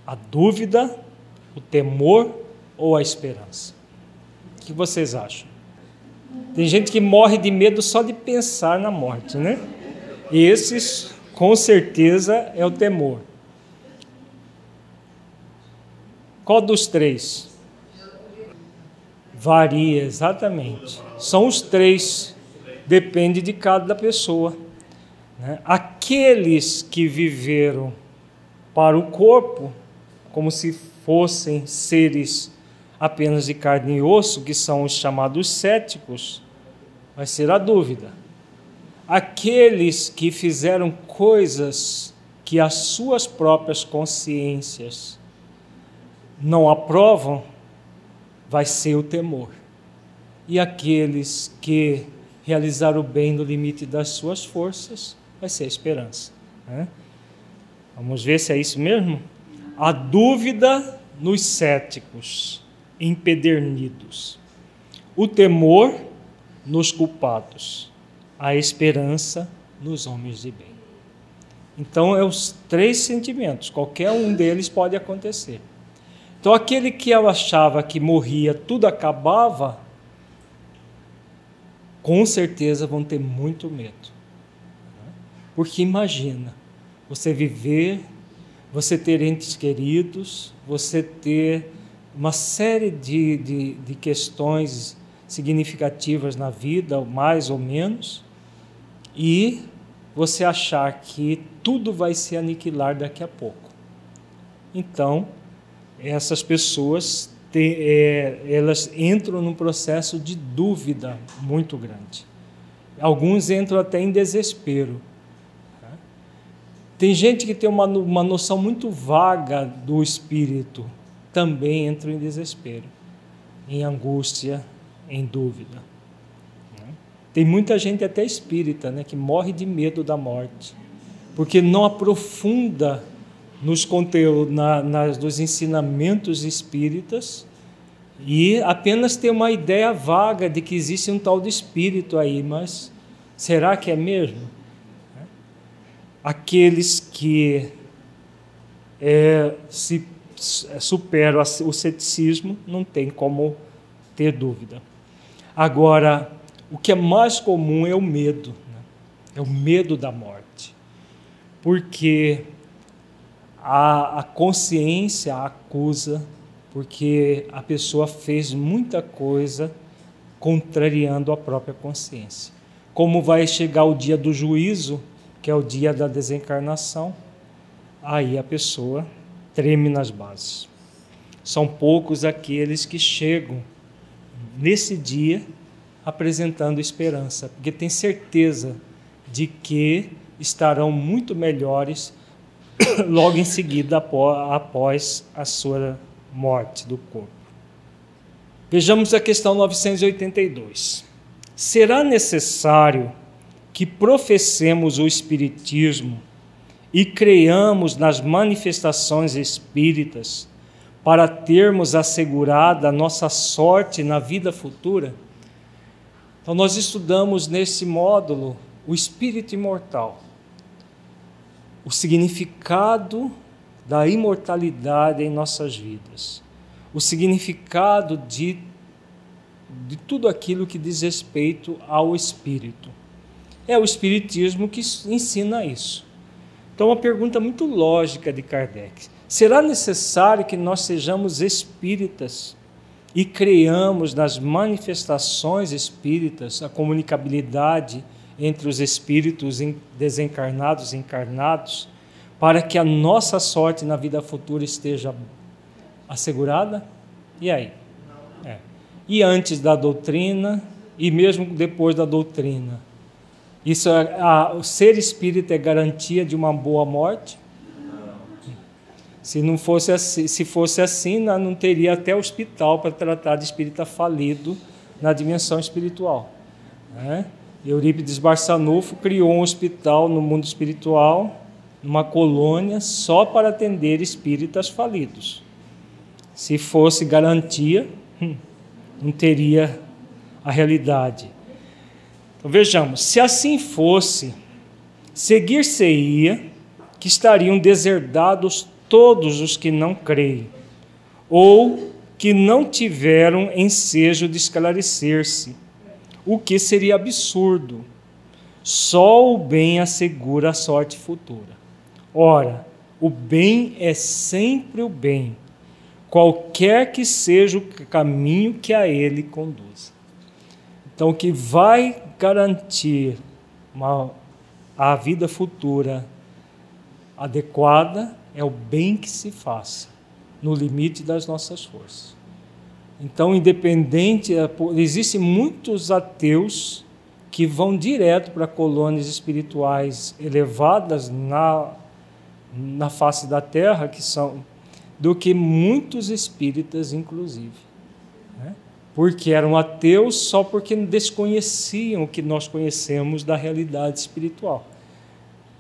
A dúvida, o temor ou a esperança? O que vocês acham? Tem gente que morre de medo só de pensar na morte, né? E esses, com certeza, é o temor. Qual dos três? Varia, exatamente. São os três, depende de cada pessoa. Né? Aqueles que viveram para o corpo, como se fossem seres apenas de carne e osso, que são os chamados céticos, vai ser a dúvida. Aqueles que fizeram coisas que as suas próprias consciências não aprovam, vai ser o temor. E aqueles que realizaram o bem no limite das suas forças, vai ser a esperança. Né? Vamos ver se é isso mesmo? A dúvida nos céticos, empedernidos. O temor nos culpados. A esperança nos homens de bem. Então, é os três sentimentos, qualquer um deles pode acontecer. Então, aquele que achava que morria, tudo acabava, com certeza vão ter muito medo. Porque imagina, você viver, você ter entes queridos, você ter uma série de, de, de questões significativas na vida, mais ou menos, e você achar que tudo vai se aniquilar daqui a pouco. Então, essas pessoas te, é, elas entram num processo de dúvida muito grande. Alguns entram até em desespero. Tá? Tem gente que tem uma, uma noção muito vaga do espírito, também entra em desespero, em angústia, em dúvida. Né? Tem muita gente até espírita, né, que morre de medo da morte, porque não aprofunda nos conteúdos, na, nas, nos ensinamentos espíritas e apenas ter uma ideia vaga de que existe um tal de espírito aí, mas será que é mesmo? aqueles que é, se superam o ceticismo não tem como ter dúvida. Agora, o que é mais comum é o medo, né? é o medo da morte, porque a, a consciência acusa, porque a pessoa fez muita coisa contrariando a própria consciência. Como vai chegar o dia do juízo, que é o dia da desencarnação, aí a pessoa treme nas bases. São poucos aqueles que chegam nesse dia apresentando esperança, porque tem certeza de que estarão muito melhores (coughs) logo em seguida após a sua morte do corpo. Vejamos a questão 982. Será necessário que professemos o Espiritismo e creiamos nas manifestações espíritas para termos assegurada a nossa sorte na vida futura? Então, nós estudamos nesse módulo o espírito imortal, o significado da imortalidade em nossas vidas, o significado de, de tudo aquilo que diz respeito ao espírito. É o Espiritismo que ensina isso. Então, uma pergunta muito lógica de Kardec: será necessário que nós sejamos espíritas e creamos nas manifestações espíritas, a comunicabilidade entre os espíritos desencarnados e encarnados, para que a nossa sorte na vida futura esteja assegurada? E aí? É. E antes da doutrina, e mesmo depois da doutrina? Isso é, a, o ser espírita é garantia de uma boa morte? Se não fosse assim, se fosse assim, não teria até hospital para tratar de espírita falido na dimensão espiritual. Né? Eurípides Barçanufo criou um hospital no mundo espiritual, numa colônia só para atender espíritas falidos. Se fosse garantia, hum, não teria a realidade. Então vejamos, se assim fosse, seguir-se-ia que estariam deserdados todos os que não creem, ou que não tiveram ensejo de esclarecer-se, o que seria absurdo. Só o bem assegura a sorte futura. Ora, o bem é sempre o bem, qualquer que seja o caminho que a ele conduza. Então, o que vai garantir uma, a vida futura adequada é o bem que se faça, no limite das nossas forças. Então, independente, é, existem muitos ateus que vão direto para colônias espirituais elevadas na, na face da terra, que são do que muitos espíritas, inclusive. Né? Porque eram ateus só porque desconheciam o que nós conhecemos da realidade espiritual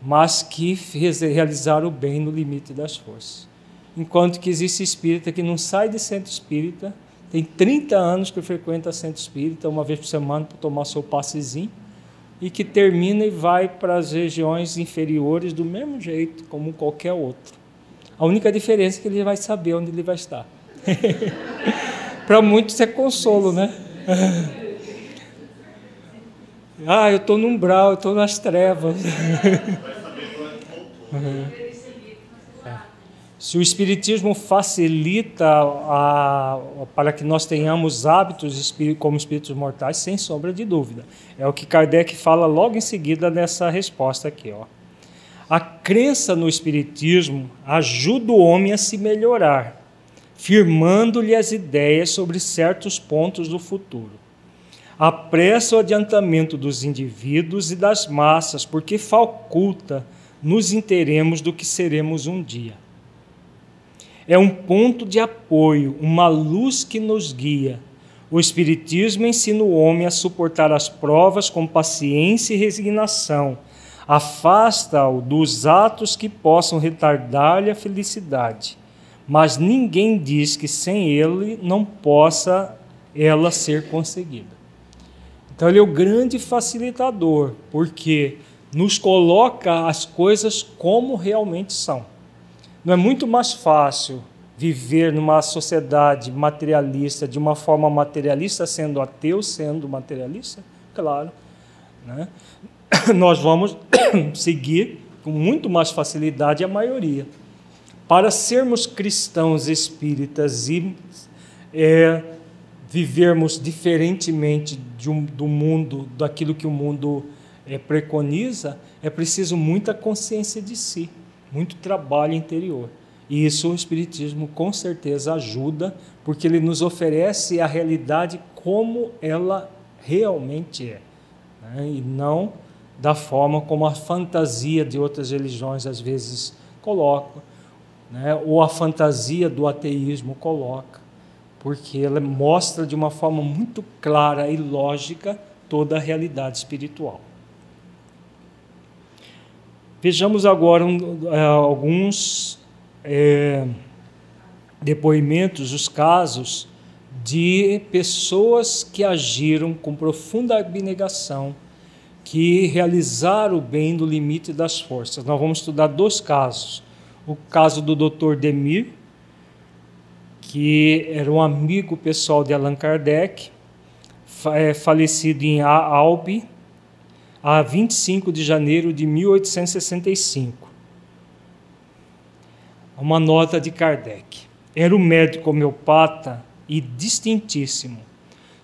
mas que realizaram o bem no limite das forças. Enquanto que existe espírita que não sai de centro espírita, tem 30 anos que frequenta centro espírita, uma vez por semana para tomar seu passezinho, e que termina e vai para as regiões inferiores do mesmo jeito, como qualquer outro. A única diferença é que ele vai saber onde ele vai estar. (laughs) para muitos é consolo, né? (laughs) Ah, eu estou no umbral, eu estou nas trevas. (laughs) Uhum. Se o Espiritismo facilita a, para que nós tenhamos hábitos como espíritos mortais, sem sombra de dúvida. É o que Kardec fala logo em seguida nessa resposta aqui. Ó. A crença no Espiritismo ajuda o homem a se melhorar, firmando-lhe as ideias sobre certos pontos do futuro apressa o adiantamento dos indivíduos e das massas, porque faculta nos interemos do que seremos um dia. É um ponto de apoio, uma luz que nos guia. O Espiritismo ensina o homem a suportar as provas com paciência e resignação, afasta-o dos atos que possam retardar-lhe a felicidade. Mas ninguém diz que sem ele não possa ela ser conseguida. Então ele é o grande facilitador, porque nos coloca as coisas como realmente são. Não é muito mais fácil viver numa sociedade materialista, de uma forma materialista, sendo ateu, sendo materialista? Claro. Né? (coughs) Nós vamos (coughs) seguir com muito mais facilidade a maioria. Para sermos cristãos espíritas e é, vivermos diferentemente um, do mundo, daquilo que o mundo é, preconiza, é preciso muita consciência de si, muito trabalho interior. E isso o Espiritismo com certeza ajuda, porque ele nos oferece a realidade como ela realmente é, né? e não da forma como a fantasia de outras religiões às vezes coloca, né? ou a fantasia do ateísmo coloca, porque ela mostra de uma forma muito clara e lógica toda a realidade espiritual. Vejamos agora um, é, alguns é, depoimentos, os casos de pessoas que agiram com profunda abnegação, que realizaram o bem no limite das forças. Nós vamos estudar dois casos. O caso do Dr. Demir, que era um amigo pessoal de Allan Kardec, é, falecido em Albi, a 25 de janeiro de 1865. Uma nota de Kardec. Era um médico homeopata e distintíssimo.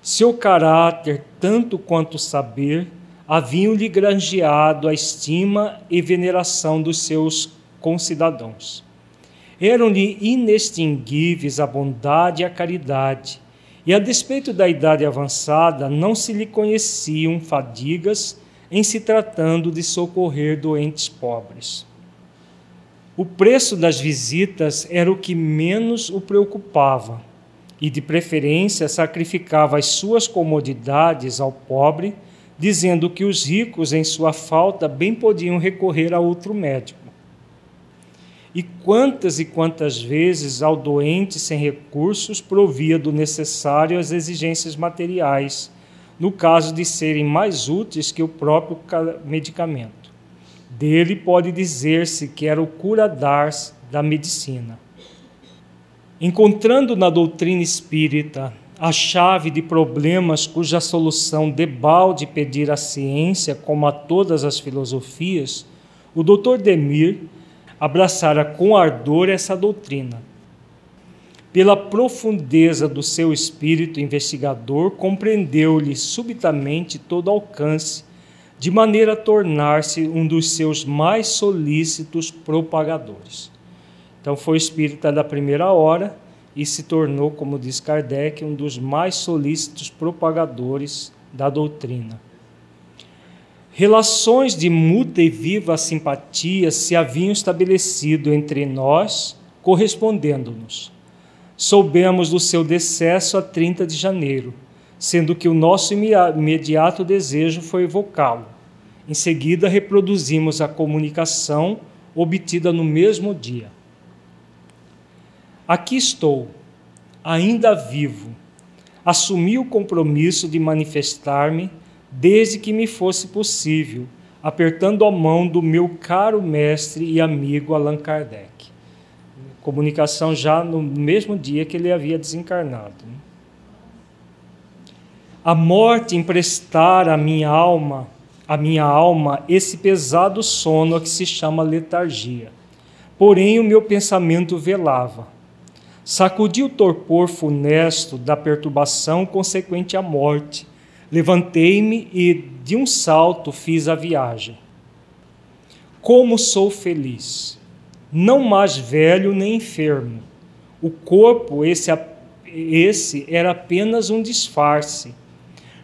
Seu caráter, tanto quanto saber, haviam-lhe granjeado a estima e veneração dos seus concidadãos. Eram-lhe inextinguíveis a bondade e a caridade, e a despeito da idade avançada, não se lhe conheciam fadigas em se tratando de socorrer doentes pobres. O preço das visitas era o que menos o preocupava, e de preferência sacrificava as suas comodidades ao pobre, dizendo que os ricos, em sua falta, bem podiam recorrer a outro médico. E quantas e quantas vezes ao doente sem recursos provia do necessário às exigências materiais no caso de serem mais úteis que o próprio medicamento. Dele pode dizer-se que era o curador da medicina. Encontrando na doutrina espírita a chave de problemas cuja solução debalde pedir à ciência, como a todas as filosofias, o Dr. Demir abraçara com ardor essa doutrina pela profundeza do seu espírito investigador, compreendeu-lhe subitamente todo alcance, de maneira a tornar-se um dos seus mais solícitos propagadores. Então, foi espírita da primeira hora e se tornou, como diz Kardec, um dos mais solícitos propagadores da doutrina. Relações de muda e viva simpatia se haviam estabelecido entre nós, correspondendo-nos soubemos do seu decesso a 30 de janeiro, sendo que o nosso imediato desejo foi evocá-lo. Em seguida, reproduzimos a comunicação obtida no mesmo dia. Aqui estou, ainda vivo. Assumi o compromisso de manifestar-me desde que me fosse possível, apertando a mão do meu caro mestre e amigo Allan Kardec comunicação já no mesmo dia que ele havia desencarnado. A morte emprestar à minha alma, à minha alma, esse pesado sono a que se chama letargia. Porém, o meu pensamento velava. Sacudi o torpor funesto da perturbação consequente à morte. Levantei-me e, de um salto, fiz a viagem. Como sou feliz! Não mais velho nem enfermo. O corpo, esse, esse era apenas um disfarce.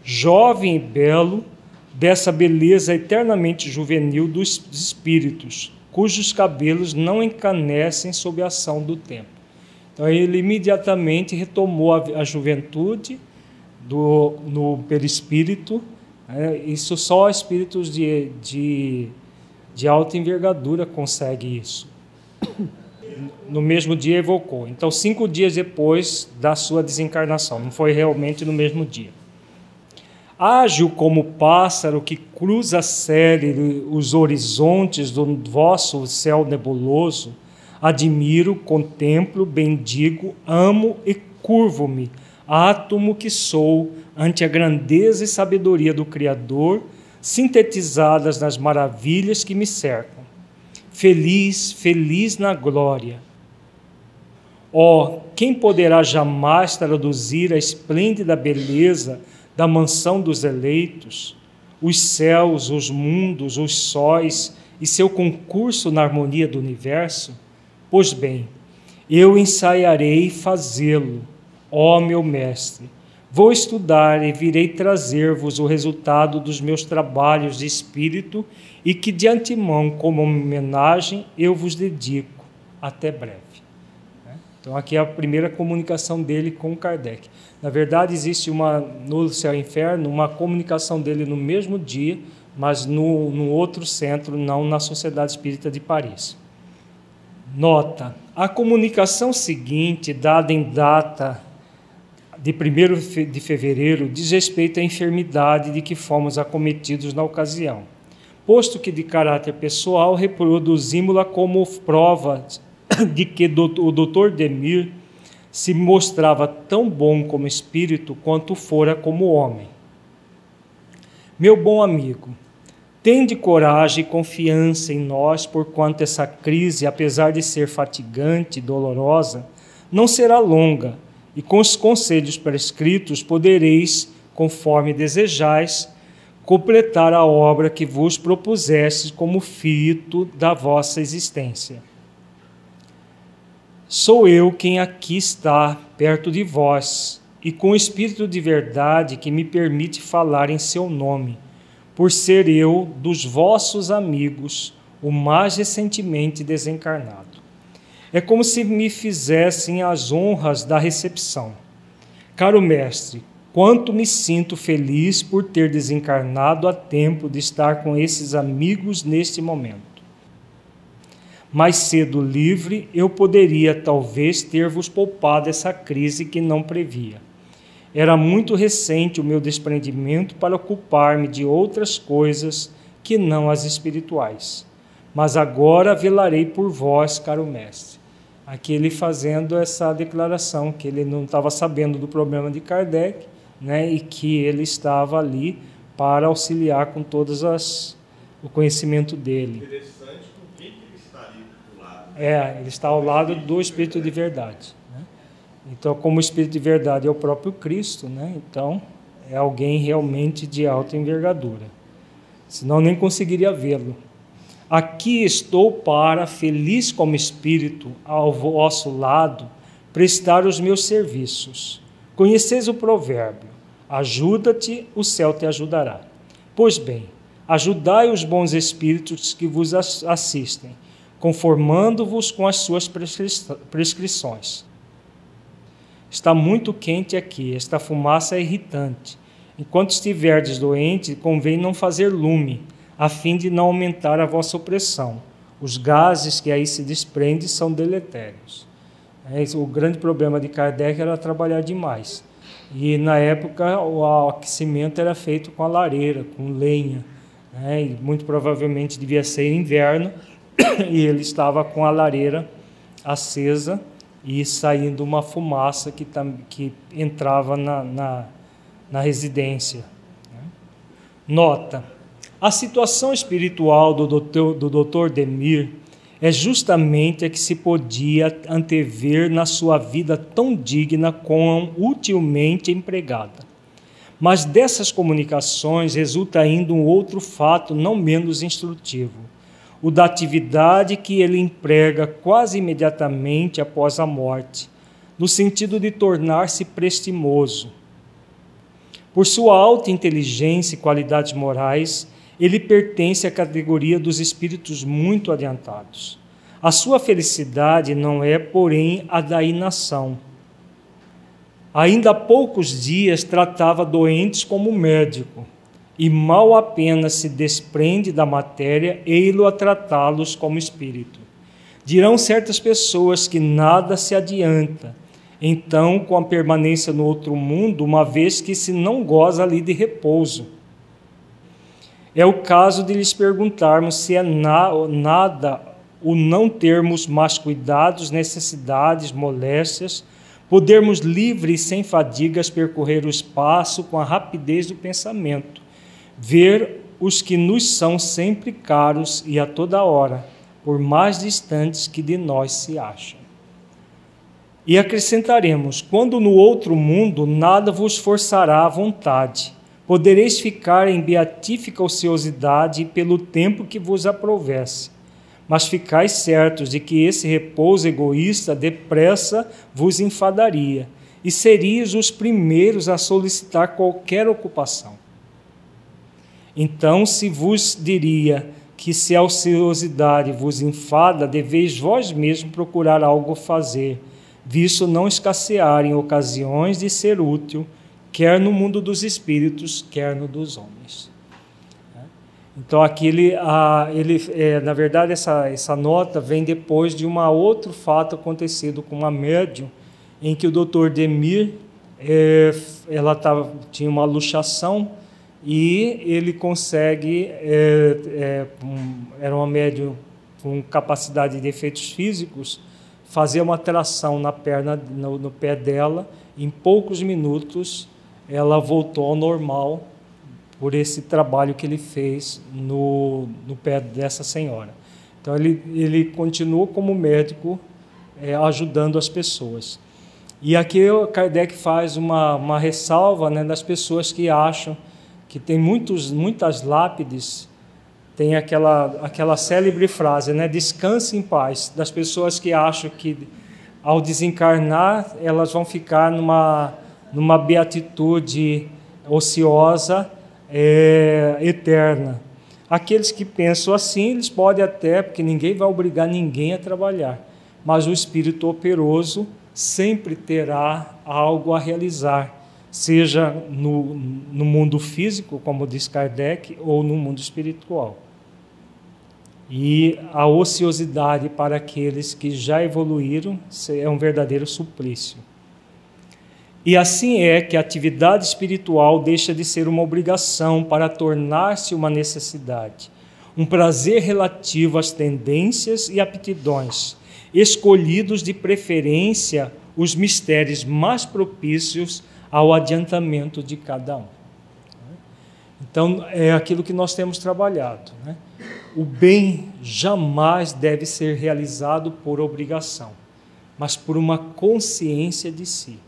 Jovem e belo, dessa beleza eternamente juvenil dos espíritos, cujos cabelos não encanecem sob a ação do tempo. Então ele imediatamente retomou a, a juventude do, no perispírito. Né? Isso só espíritos de, de, de alta envergadura conseguem isso no mesmo dia evocou. Então, cinco dias depois da sua desencarnação, não foi realmente no mesmo dia. Ágil como pássaro que cruza célere os horizontes do vosso céu nebuloso, admiro, contemplo, bendigo, amo e curvo-me, átomo que sou, ante a grandeza e sabedoria do Criador, sintetizadas nas maravilhas que me cercam. Feliz, feliz na glória. Oh, quem poderá jamais traduzir a esplêndida beleza da mansão dos eleitos, os céus, os mundos, os sóis e seu concurso na harmonia do universo? Pois bem, eu ensaiarei fazê-lo, ó meu mestre. Vou estudar e virei trazer-vos o resultado dos meus trabalhos de espírito e que de antemão, como homenagem, eu vos dedico. Até breve. Então, aqui é a primeira comunicação dele com Kardec. Na verdade, existe uma, no Céu e Inferno, uma comunicação dele no mesmo dia, mas no, no outro centro, não na Sociedade Espírita de Paris. Nota: a comunicação seguinte, dada em data de 1 de fevereiro, diz respeito à enfermidade de que fomos acometidos na ocasião. Posto que de caráter pessoal, reproduzimos-la como prova de que o doutor Demir se mostrava tão bom como espírito quanto fora como homem. Meu bom amigo, tende coragem e confiança em nós, porquanto essa crise, apesar de ser fatigante e dolorosa, não será longa, e com os conselhos prescritos podereis, conforme desejais, completar a obra que vos propusestes como fito da vossa existência. Sou eu quem aqui está perto de vós, e com o Espírito de verdade que me permite falar em seu nome, por ser eu dos vossos amigos, o mais recentemente desencarnado. É como se me fizessem as honras da recepção. Caro mestre, quanto me sinto feliz por ter desencarnado a tempo de estar com esses amigos neste momento mais cedo livre, eu poderia talvez ter-vos poupado essa crise que não previa. Era muito recente o meu desprendimento para ocupar-me de outras coisas que não as espirituais. Mas agora velarei por vós, caro mestre. Aqui ele fazendo essa declaração que ele não estava sabendo do problema de Kardec, né, e que ele estava ali para auxiliar com todas as o conhecimento dele. É, ele está ao lado do Espírito de verdade. Né? Então, como o Espírito de verdade é o próprio Cristo, né? então é alguém realmente de alta envergadura. Senão nem conseguiria vê-lo. Aqui estou para, feliz como Espírito, ao vosso lado, prestar os meus serviços. Conheceis o provérbio: ajuda-te, o céu te ajudará. Pois bem, ajudai os bons espíritos que vos assistem conformando-vos com as suas prescrições. Está muito quente aqui, esta fumaça é irritante. Enquanto estiverdes doente, convém não fazer lume, a fim de não aumentar a vossa opressão. Os gases que aí se desprendem são deletérios. É, o grande problema de Kardec era trabalhar demais. E na época o aquecimento era feito com a lareira, com lenha. Né? E muito provavelmente devia ser inverno, (coughs) e ele estava com a lareira acesa e saindo uma fumaça que, que entrava na, na, na residência. Né? Nota: a situação espiritual do doutor, do doutor Demir é justamente a que se podia antever na sua vida tão digna como utilmente empregada. Mas dessas comunicações resulta ainda um outro fato não menos instrutivo o da atividade que ele emprega quase imediatamente após a morte, no sentido de tornar-se prestimoso. Por sua alta inteligência e qualidades morais, ele pertence à categoria dos espíritos muito adiantados. A sua felicidade não é, porém, a da inação. Ainda há poucos dias tratava doentes como médico e mal apenas se desprende da matéria, ei-lo a tratá-los como espírito. Dirão certas pessoas que nada se adianta então com a permanência no outro mundo, uma vez que se não goza ali de repouso. É o caso de lhes perguntarmos se é na, nada o não termos mais cuidados, necessidades, moléstias, podermos livres sem fadigas percorrer o espaço com a rapidez do pensamento, ver os que nos são sempre caros e a toda hora, por mais distantes que de nós se acham. E acrescentaremos: quando no outro mundo nada vos forçará à vontade, podereis ficar em beatífica ociosidade pelo tempo que vos aprovesse. Mas ficais certos de que esse repouso egoísta depressa vos enfadaria, e seríeis os primeiros a solicitar qualquer ocupação. Então, se vos diria que se a ociosidade vos enfada, deveis vós mesmos procurar algo fazer, visto não escassear em ocasiões de ser útil, quer no mundo dos espíritos, quer no dos homens. Então, aqui ele, a, ele é, na verdade, essa, essa nota vem depois de um outro fato acontecido com uma médium, em que o doutor Demir é, ela tava, tinha uma luxação e ele consegue, é, é, um, era uma médium com capacidade de efeitos físicos, fazer uma tração na perna, no, no pé dela, em poucos minutos ela voltou ao normal por esse trabalho que ele fez no, no pé dessa senhora. Então ele, ele continuou como médico é, ajudando as pessoas. E aqui o Kardec faz uma, uma ressalva né, das pessoas que acham que tem muitos, muitas lápides, tem aquela, aquela célebre frase, né? Descanse em paz, das pessoas que acham que ao desencarnar elas vão ficar numa, numa beatitude ociosa é, eterna. Aqueles que pensam assim, eles podem até, porque ninguém vai obrigar ninguém a trabalhar, mas o espírito operoso sempre terá algo a realizar seja no, no mundo físico, como diz Kardec, ou no mundo espiritual. E a ociosidade para aqueles que já evoluíram é um verdadeiro suplício. E assim é que a atividade espiritual deixa de ser uma obrigação para tornar-se uma necessidade, um prazer relativo às tendências e aptidões, escolhidos de preferência os mistérios mais propícios ao adiantamento de cada um. Então, é aquilo que nós temos trabalhado. Né? O bem jamais deve ser realizado por obrigação, mas por uma consciência de si.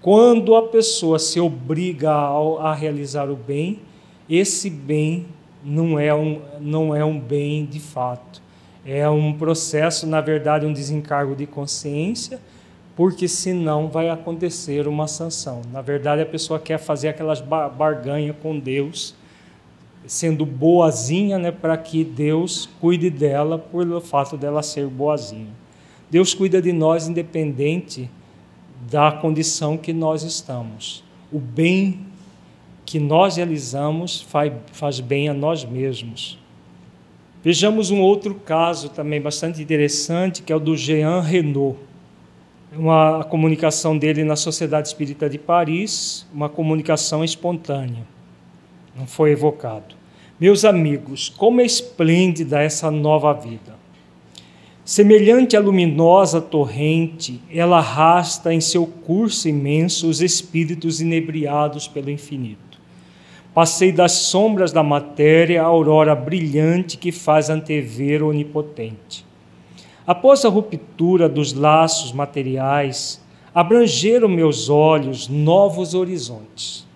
Quando a pessoa se obriga a, a realizar o bem, esse bem não é, um, não é um bem de fato. É um processo, na verdade, um desencargo de consciência porque senão vai acontecer uma sanção. Na verdade, a pessoa quer fazer aquelas barganhas com Deus, sendo boazinha, né, para que Deus cuide dela por o fato dela ser boazinha. Deus cuida de nós independente da condição que nós estamos. O bem que nós realizamos faz, bem a nós mesmos. Vejamos um outro caso também bastante interessante, que é o do Jean Renault uma comunicação dele na Sociedade Espírita de Paris, uma comunicação espontânea. Não foi evocado. Meus amigos, como é esplêndida essa nova vida. Semelhante à luminosa torrente, ela arrasta em seu curso imenso os espíritos inebriados pelo infinito. Passei das sombras da matéria à aurora brilhante que faz antever o onipotente. Após a ruptura dos laços materiais, abrangeram meus olhos novos horizontes.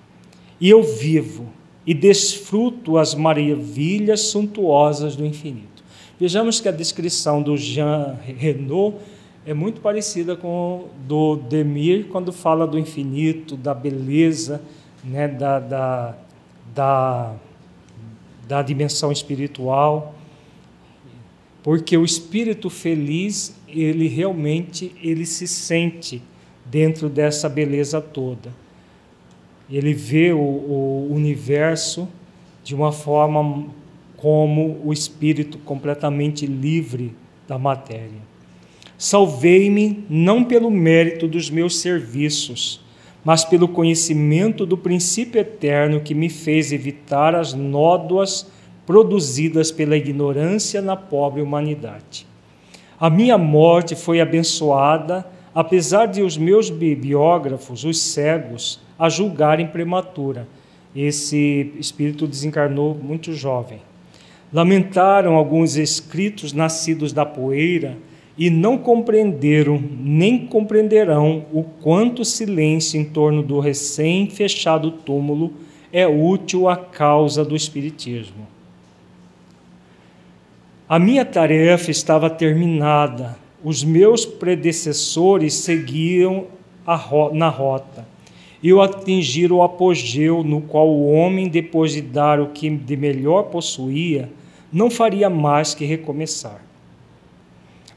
E eu vivo e desfruto as maravilhas suntuosas do infinito. Vejamos que a descrição do Jean Renault é muito parecida com do Demir quando fala do infinito, da beleza, né, da, da, da, da dimensão espiritual porque o espírito feliz, ele realmente ele se sente dentro dessa beleza toda. Ele vê o, o universo de uma forma como o espírito completamente livre da matéria. Salvei-me não pelo mérito dos meus serviços, mas pelo conhecimento do princípio eterno que me fez evitar as nódoas produzidas pela ignorância na pobre humanidade. A minha morte foi abençoada, apesar de os meus biógrafos, os cegos, a julgarem prematura. Esse espírito desencarnou muito jovem. Lamentaram alguns escritos nascidos da poeira e não compreenderam nem compreenderão o quanto silêncio em torno do recém-fechado túmulo é útil à causa do Espiritismo. A minha tarefa estava terminada, os meus predecessores seguiam ro na rota. Eu atingir o apogeu no qual o homem, depois de dar o que de melhor possuía, não faria mais que recomeçar.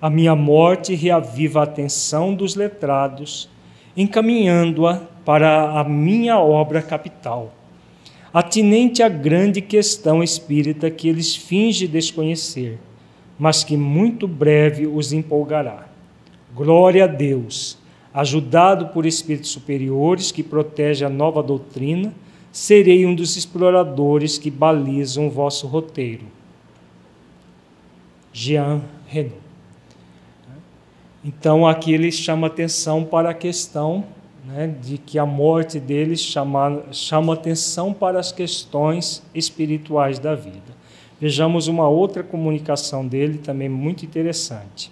A minha morte reaviva a atenção dos letrados, encaminhando-a para a minha obra capital, atinente à grande questão espírita que eles fingem desconhecer, mas que muito breve os empolgará. Glória a Deus! Ajudado por espíritos superiores que protegem a nova doutrina, serei um dos exploradores que balizam o vosso roteiro. Jean Renault. Então aqui ele chama atenção para a questão né, de que a morte dele chama, chama atenção para as questões espirituais da vida. Vejamos uma outra comunicação dele também muito interessante.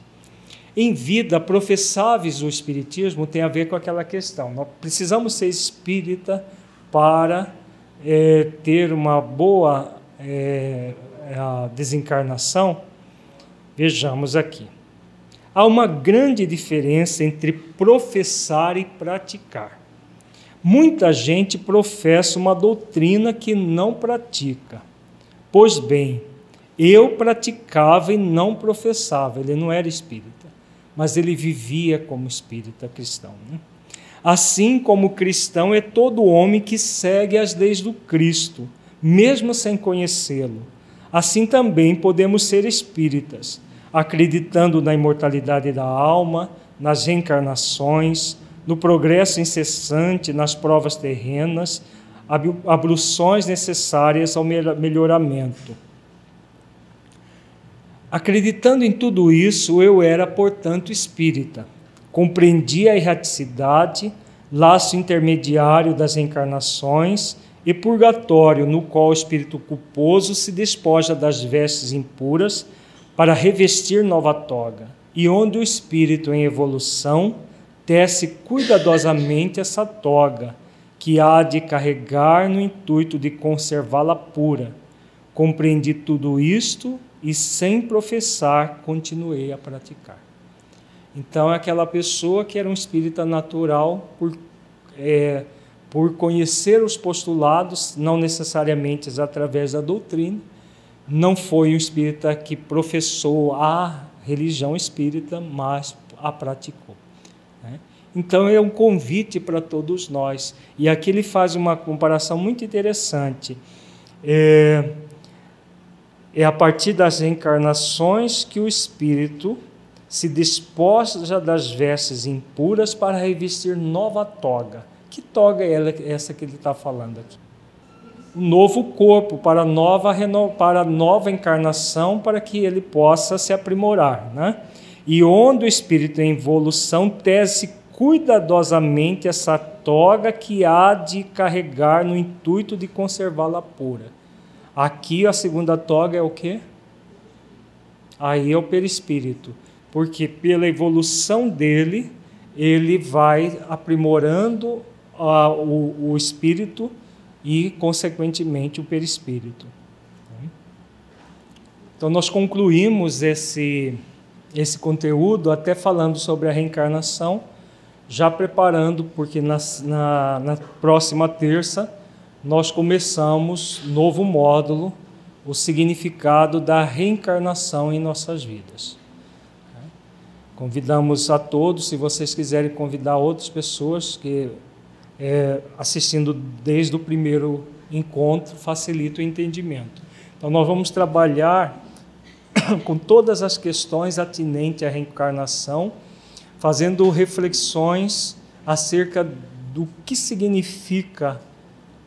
Em vida, professáveis o espiritismo tem a ver com aquela questão. Nós precisamos ser espírita para é, ter uma boa é, desencarnação. Vejamos aqui. Há uma grande diferença entre professar e praticar. Muita gente professa uma doutrina que não pratica. Pois bem, eu praticava e não professava, ele não era espírita, mas ele vivia como espírita cristão. Né? Assim como cristão é todo homem que segue as leis do Cristo, mesmo sem conhecê-lo. Assim também podemos ser espíritas acreditando na imortalidade da alma, nas reencarnações, no progresso incessante nas provas terrenas, abluções necessárias ao melhoramento. Acreditando em tudo isso, eu era, portanto, espírita. Compreendia a erraticidade, laço intermediário das encarnações e purgatório, no qual o espírito culposo se despoja das vestes impuras para revestir nova toga, e onde o espírito em evolução tece cuidadosamente essa toga, que há de carregar no intuito de conservá-la pura. Compreendi tudo isto e, sem professar, continuei a praticar. Então, é aquela pessoa que era um espírita natural por, é, por conhecer os postulados, não necessariamente através da doutrina, não foi um espírita que professou a religião espírita, mas a praticou. Né? Então é um convite para todos nós. E aqui ele faz uma comparação muito interessante. É, é a partir das reencarnações que o espírito se despoja das vestes impuras para revestir nova toga. Que toga é essa que ele está falando aqui? Novo corpo, para nova, para nova encarnação, para que ele possa se aprimorar. Né? E onde o espírito em evolução tece cuidadosamente essa toga que há de carregar no intuito de conservá-la pura. Aqui a segunda toga é o quê? Aí é o perispírito, porque pela evolução dele, ele vai aprimorando o, o espírito e, consequentemente, o perispírito. Então, nós concluímos esse, esse conteúdo até falando sobre a reencarnação, já preparando, porque na, na, na próxima terça nós começamos novo módulo, o significado da reencarnação em nossas vidas. Convidamos a todos, se vocês quiserem convidar outras pessoas que é, assistindo desde o primeiro encontro, facilita o entendimento. Então, nós vamos trabalhar (coughs) com todas as questões atinentes à reencarnação, fazendo reflexões acerca do que significa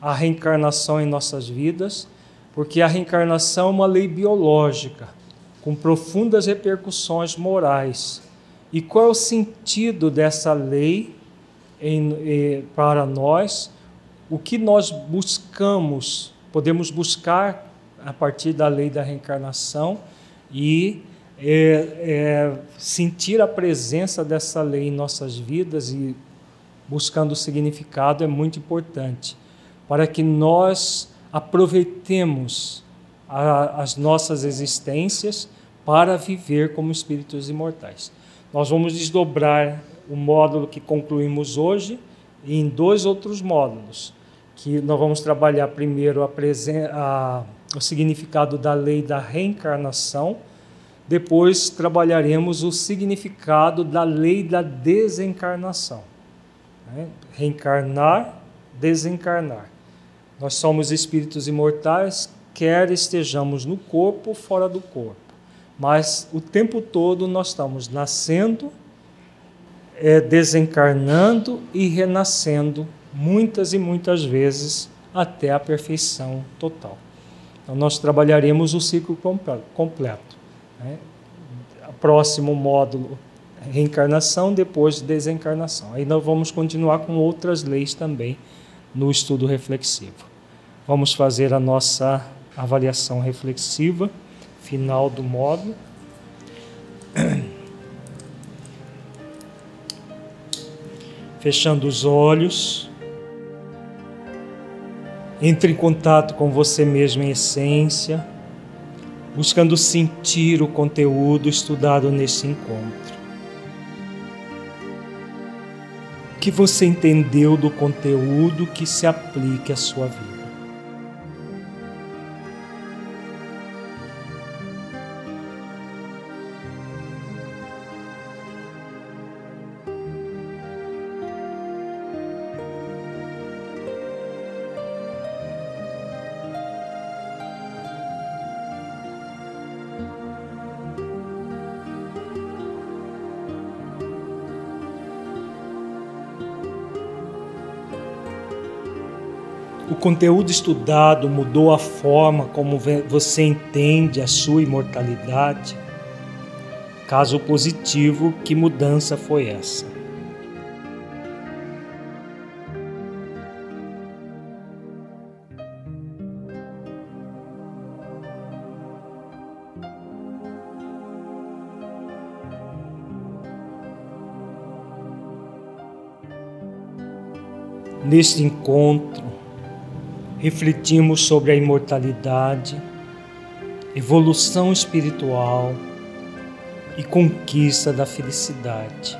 a reencarnação em nossas vidas, porque a reencarnação é uma lei biológica com profundas repercussões morais. E qual é o sentido dessa lei em, eh, para nós? O que nós buscamos, podemos buscar a partir da lei da reencarnação e é, é, sentir a presença dessa lei em nossas vidas e buscando o significado é muito importante para que nós aproveitemos a, as nossas existências para viver como espíritos imortais. Nós vamos desdobrar o módulo que concluímos hoje em dois outros módulos, que nós vamos trabalhar primeiro a, a, o significado da lei da reencarnação, depois trabalharemos o significado da lei da desencarnação. Né? Reencarnar, desencarnar. Nós somos espíritos imortais, quer estejamos no corpo ou fora do corpo. Mas o tempo todo nós estamos nascendo, é, desencarnando e renascendo muitas e muitas vezes até a perfeição total. Então nós trabalharemos o ciclo completo. Né? Próximo módulo, reencarnação, depois desencarnação. Aí nós vamos continuar com outras leis também no estudo reflexivo. Vamos fazer a nossa avaliação reflexiva, final do módulo. Fechando os olhos, entre em contato com você mesmo em essência, buscando sentir o conteúdo estudado nesse encontro. que você entendeu do conteúdo que se aplique à sua vida. Conteúdo estudado mudou a forma como você entende a sua imortalidade? Caso positivo, que mudança foi essa? Neste encontro, refletimos sobre a imortalidade, evolução espiritual e conquista da felicidade.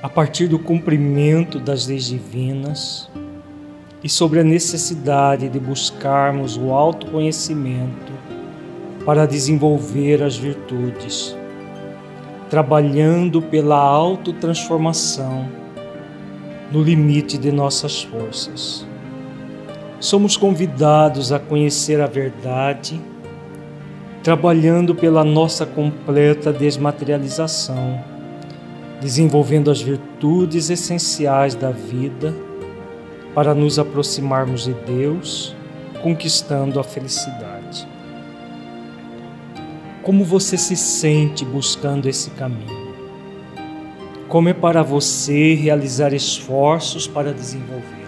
A partir do cumprimento das leis divinas e sobre a necessidade de buscarmos o autoconhecimento para desenvolver as virtudes, trabalhando pela autotransformação no limite de nossas forças somos convidados a conhecer a verdade, trabalhando pela nossa completa desmaterialização, desenvolvendo as virtudes essenciais da vida para nos aproximarmos de Deus, conquistando a felicidade. Como você se sente buscando esse caminho? Como é para você realizar esforços para desenvolver?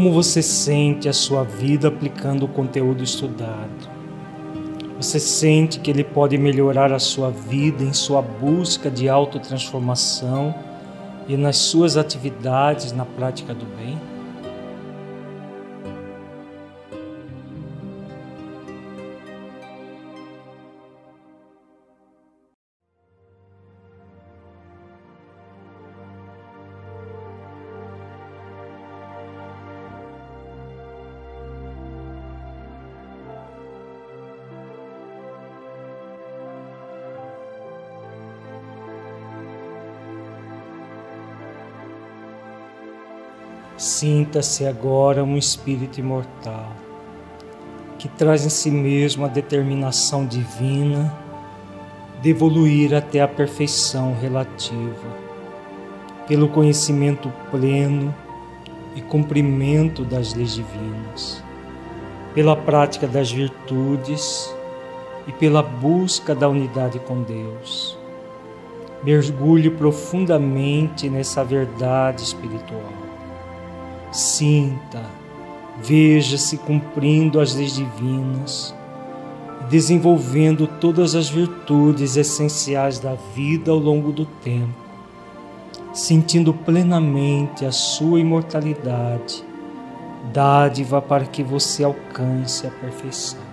Como você sente a sua vida aplicando o conteúdo estudado? Você sente que ele pode melhorar a sua vida em sua busca de autotransformação e nas suas atividades na prática do bem? Sinta-se agora um espírito imortal que traz em si mesmo a determinação divina de evoluir até a perfeição relativa, pelo conhecimento pleno e cumprimento das leis divinas, pela prática das virtudes e pela busca da unidade com Deus. Mergulhe profundamente nessa verdade espiritual sinta, veja-se cumprindo as leis divinas desenvolvendo todas as virtudes essenciais da vida ao longo do tempo, sentindo plenamente a sua imortalidade, dádiva para que você alcance a perfeição.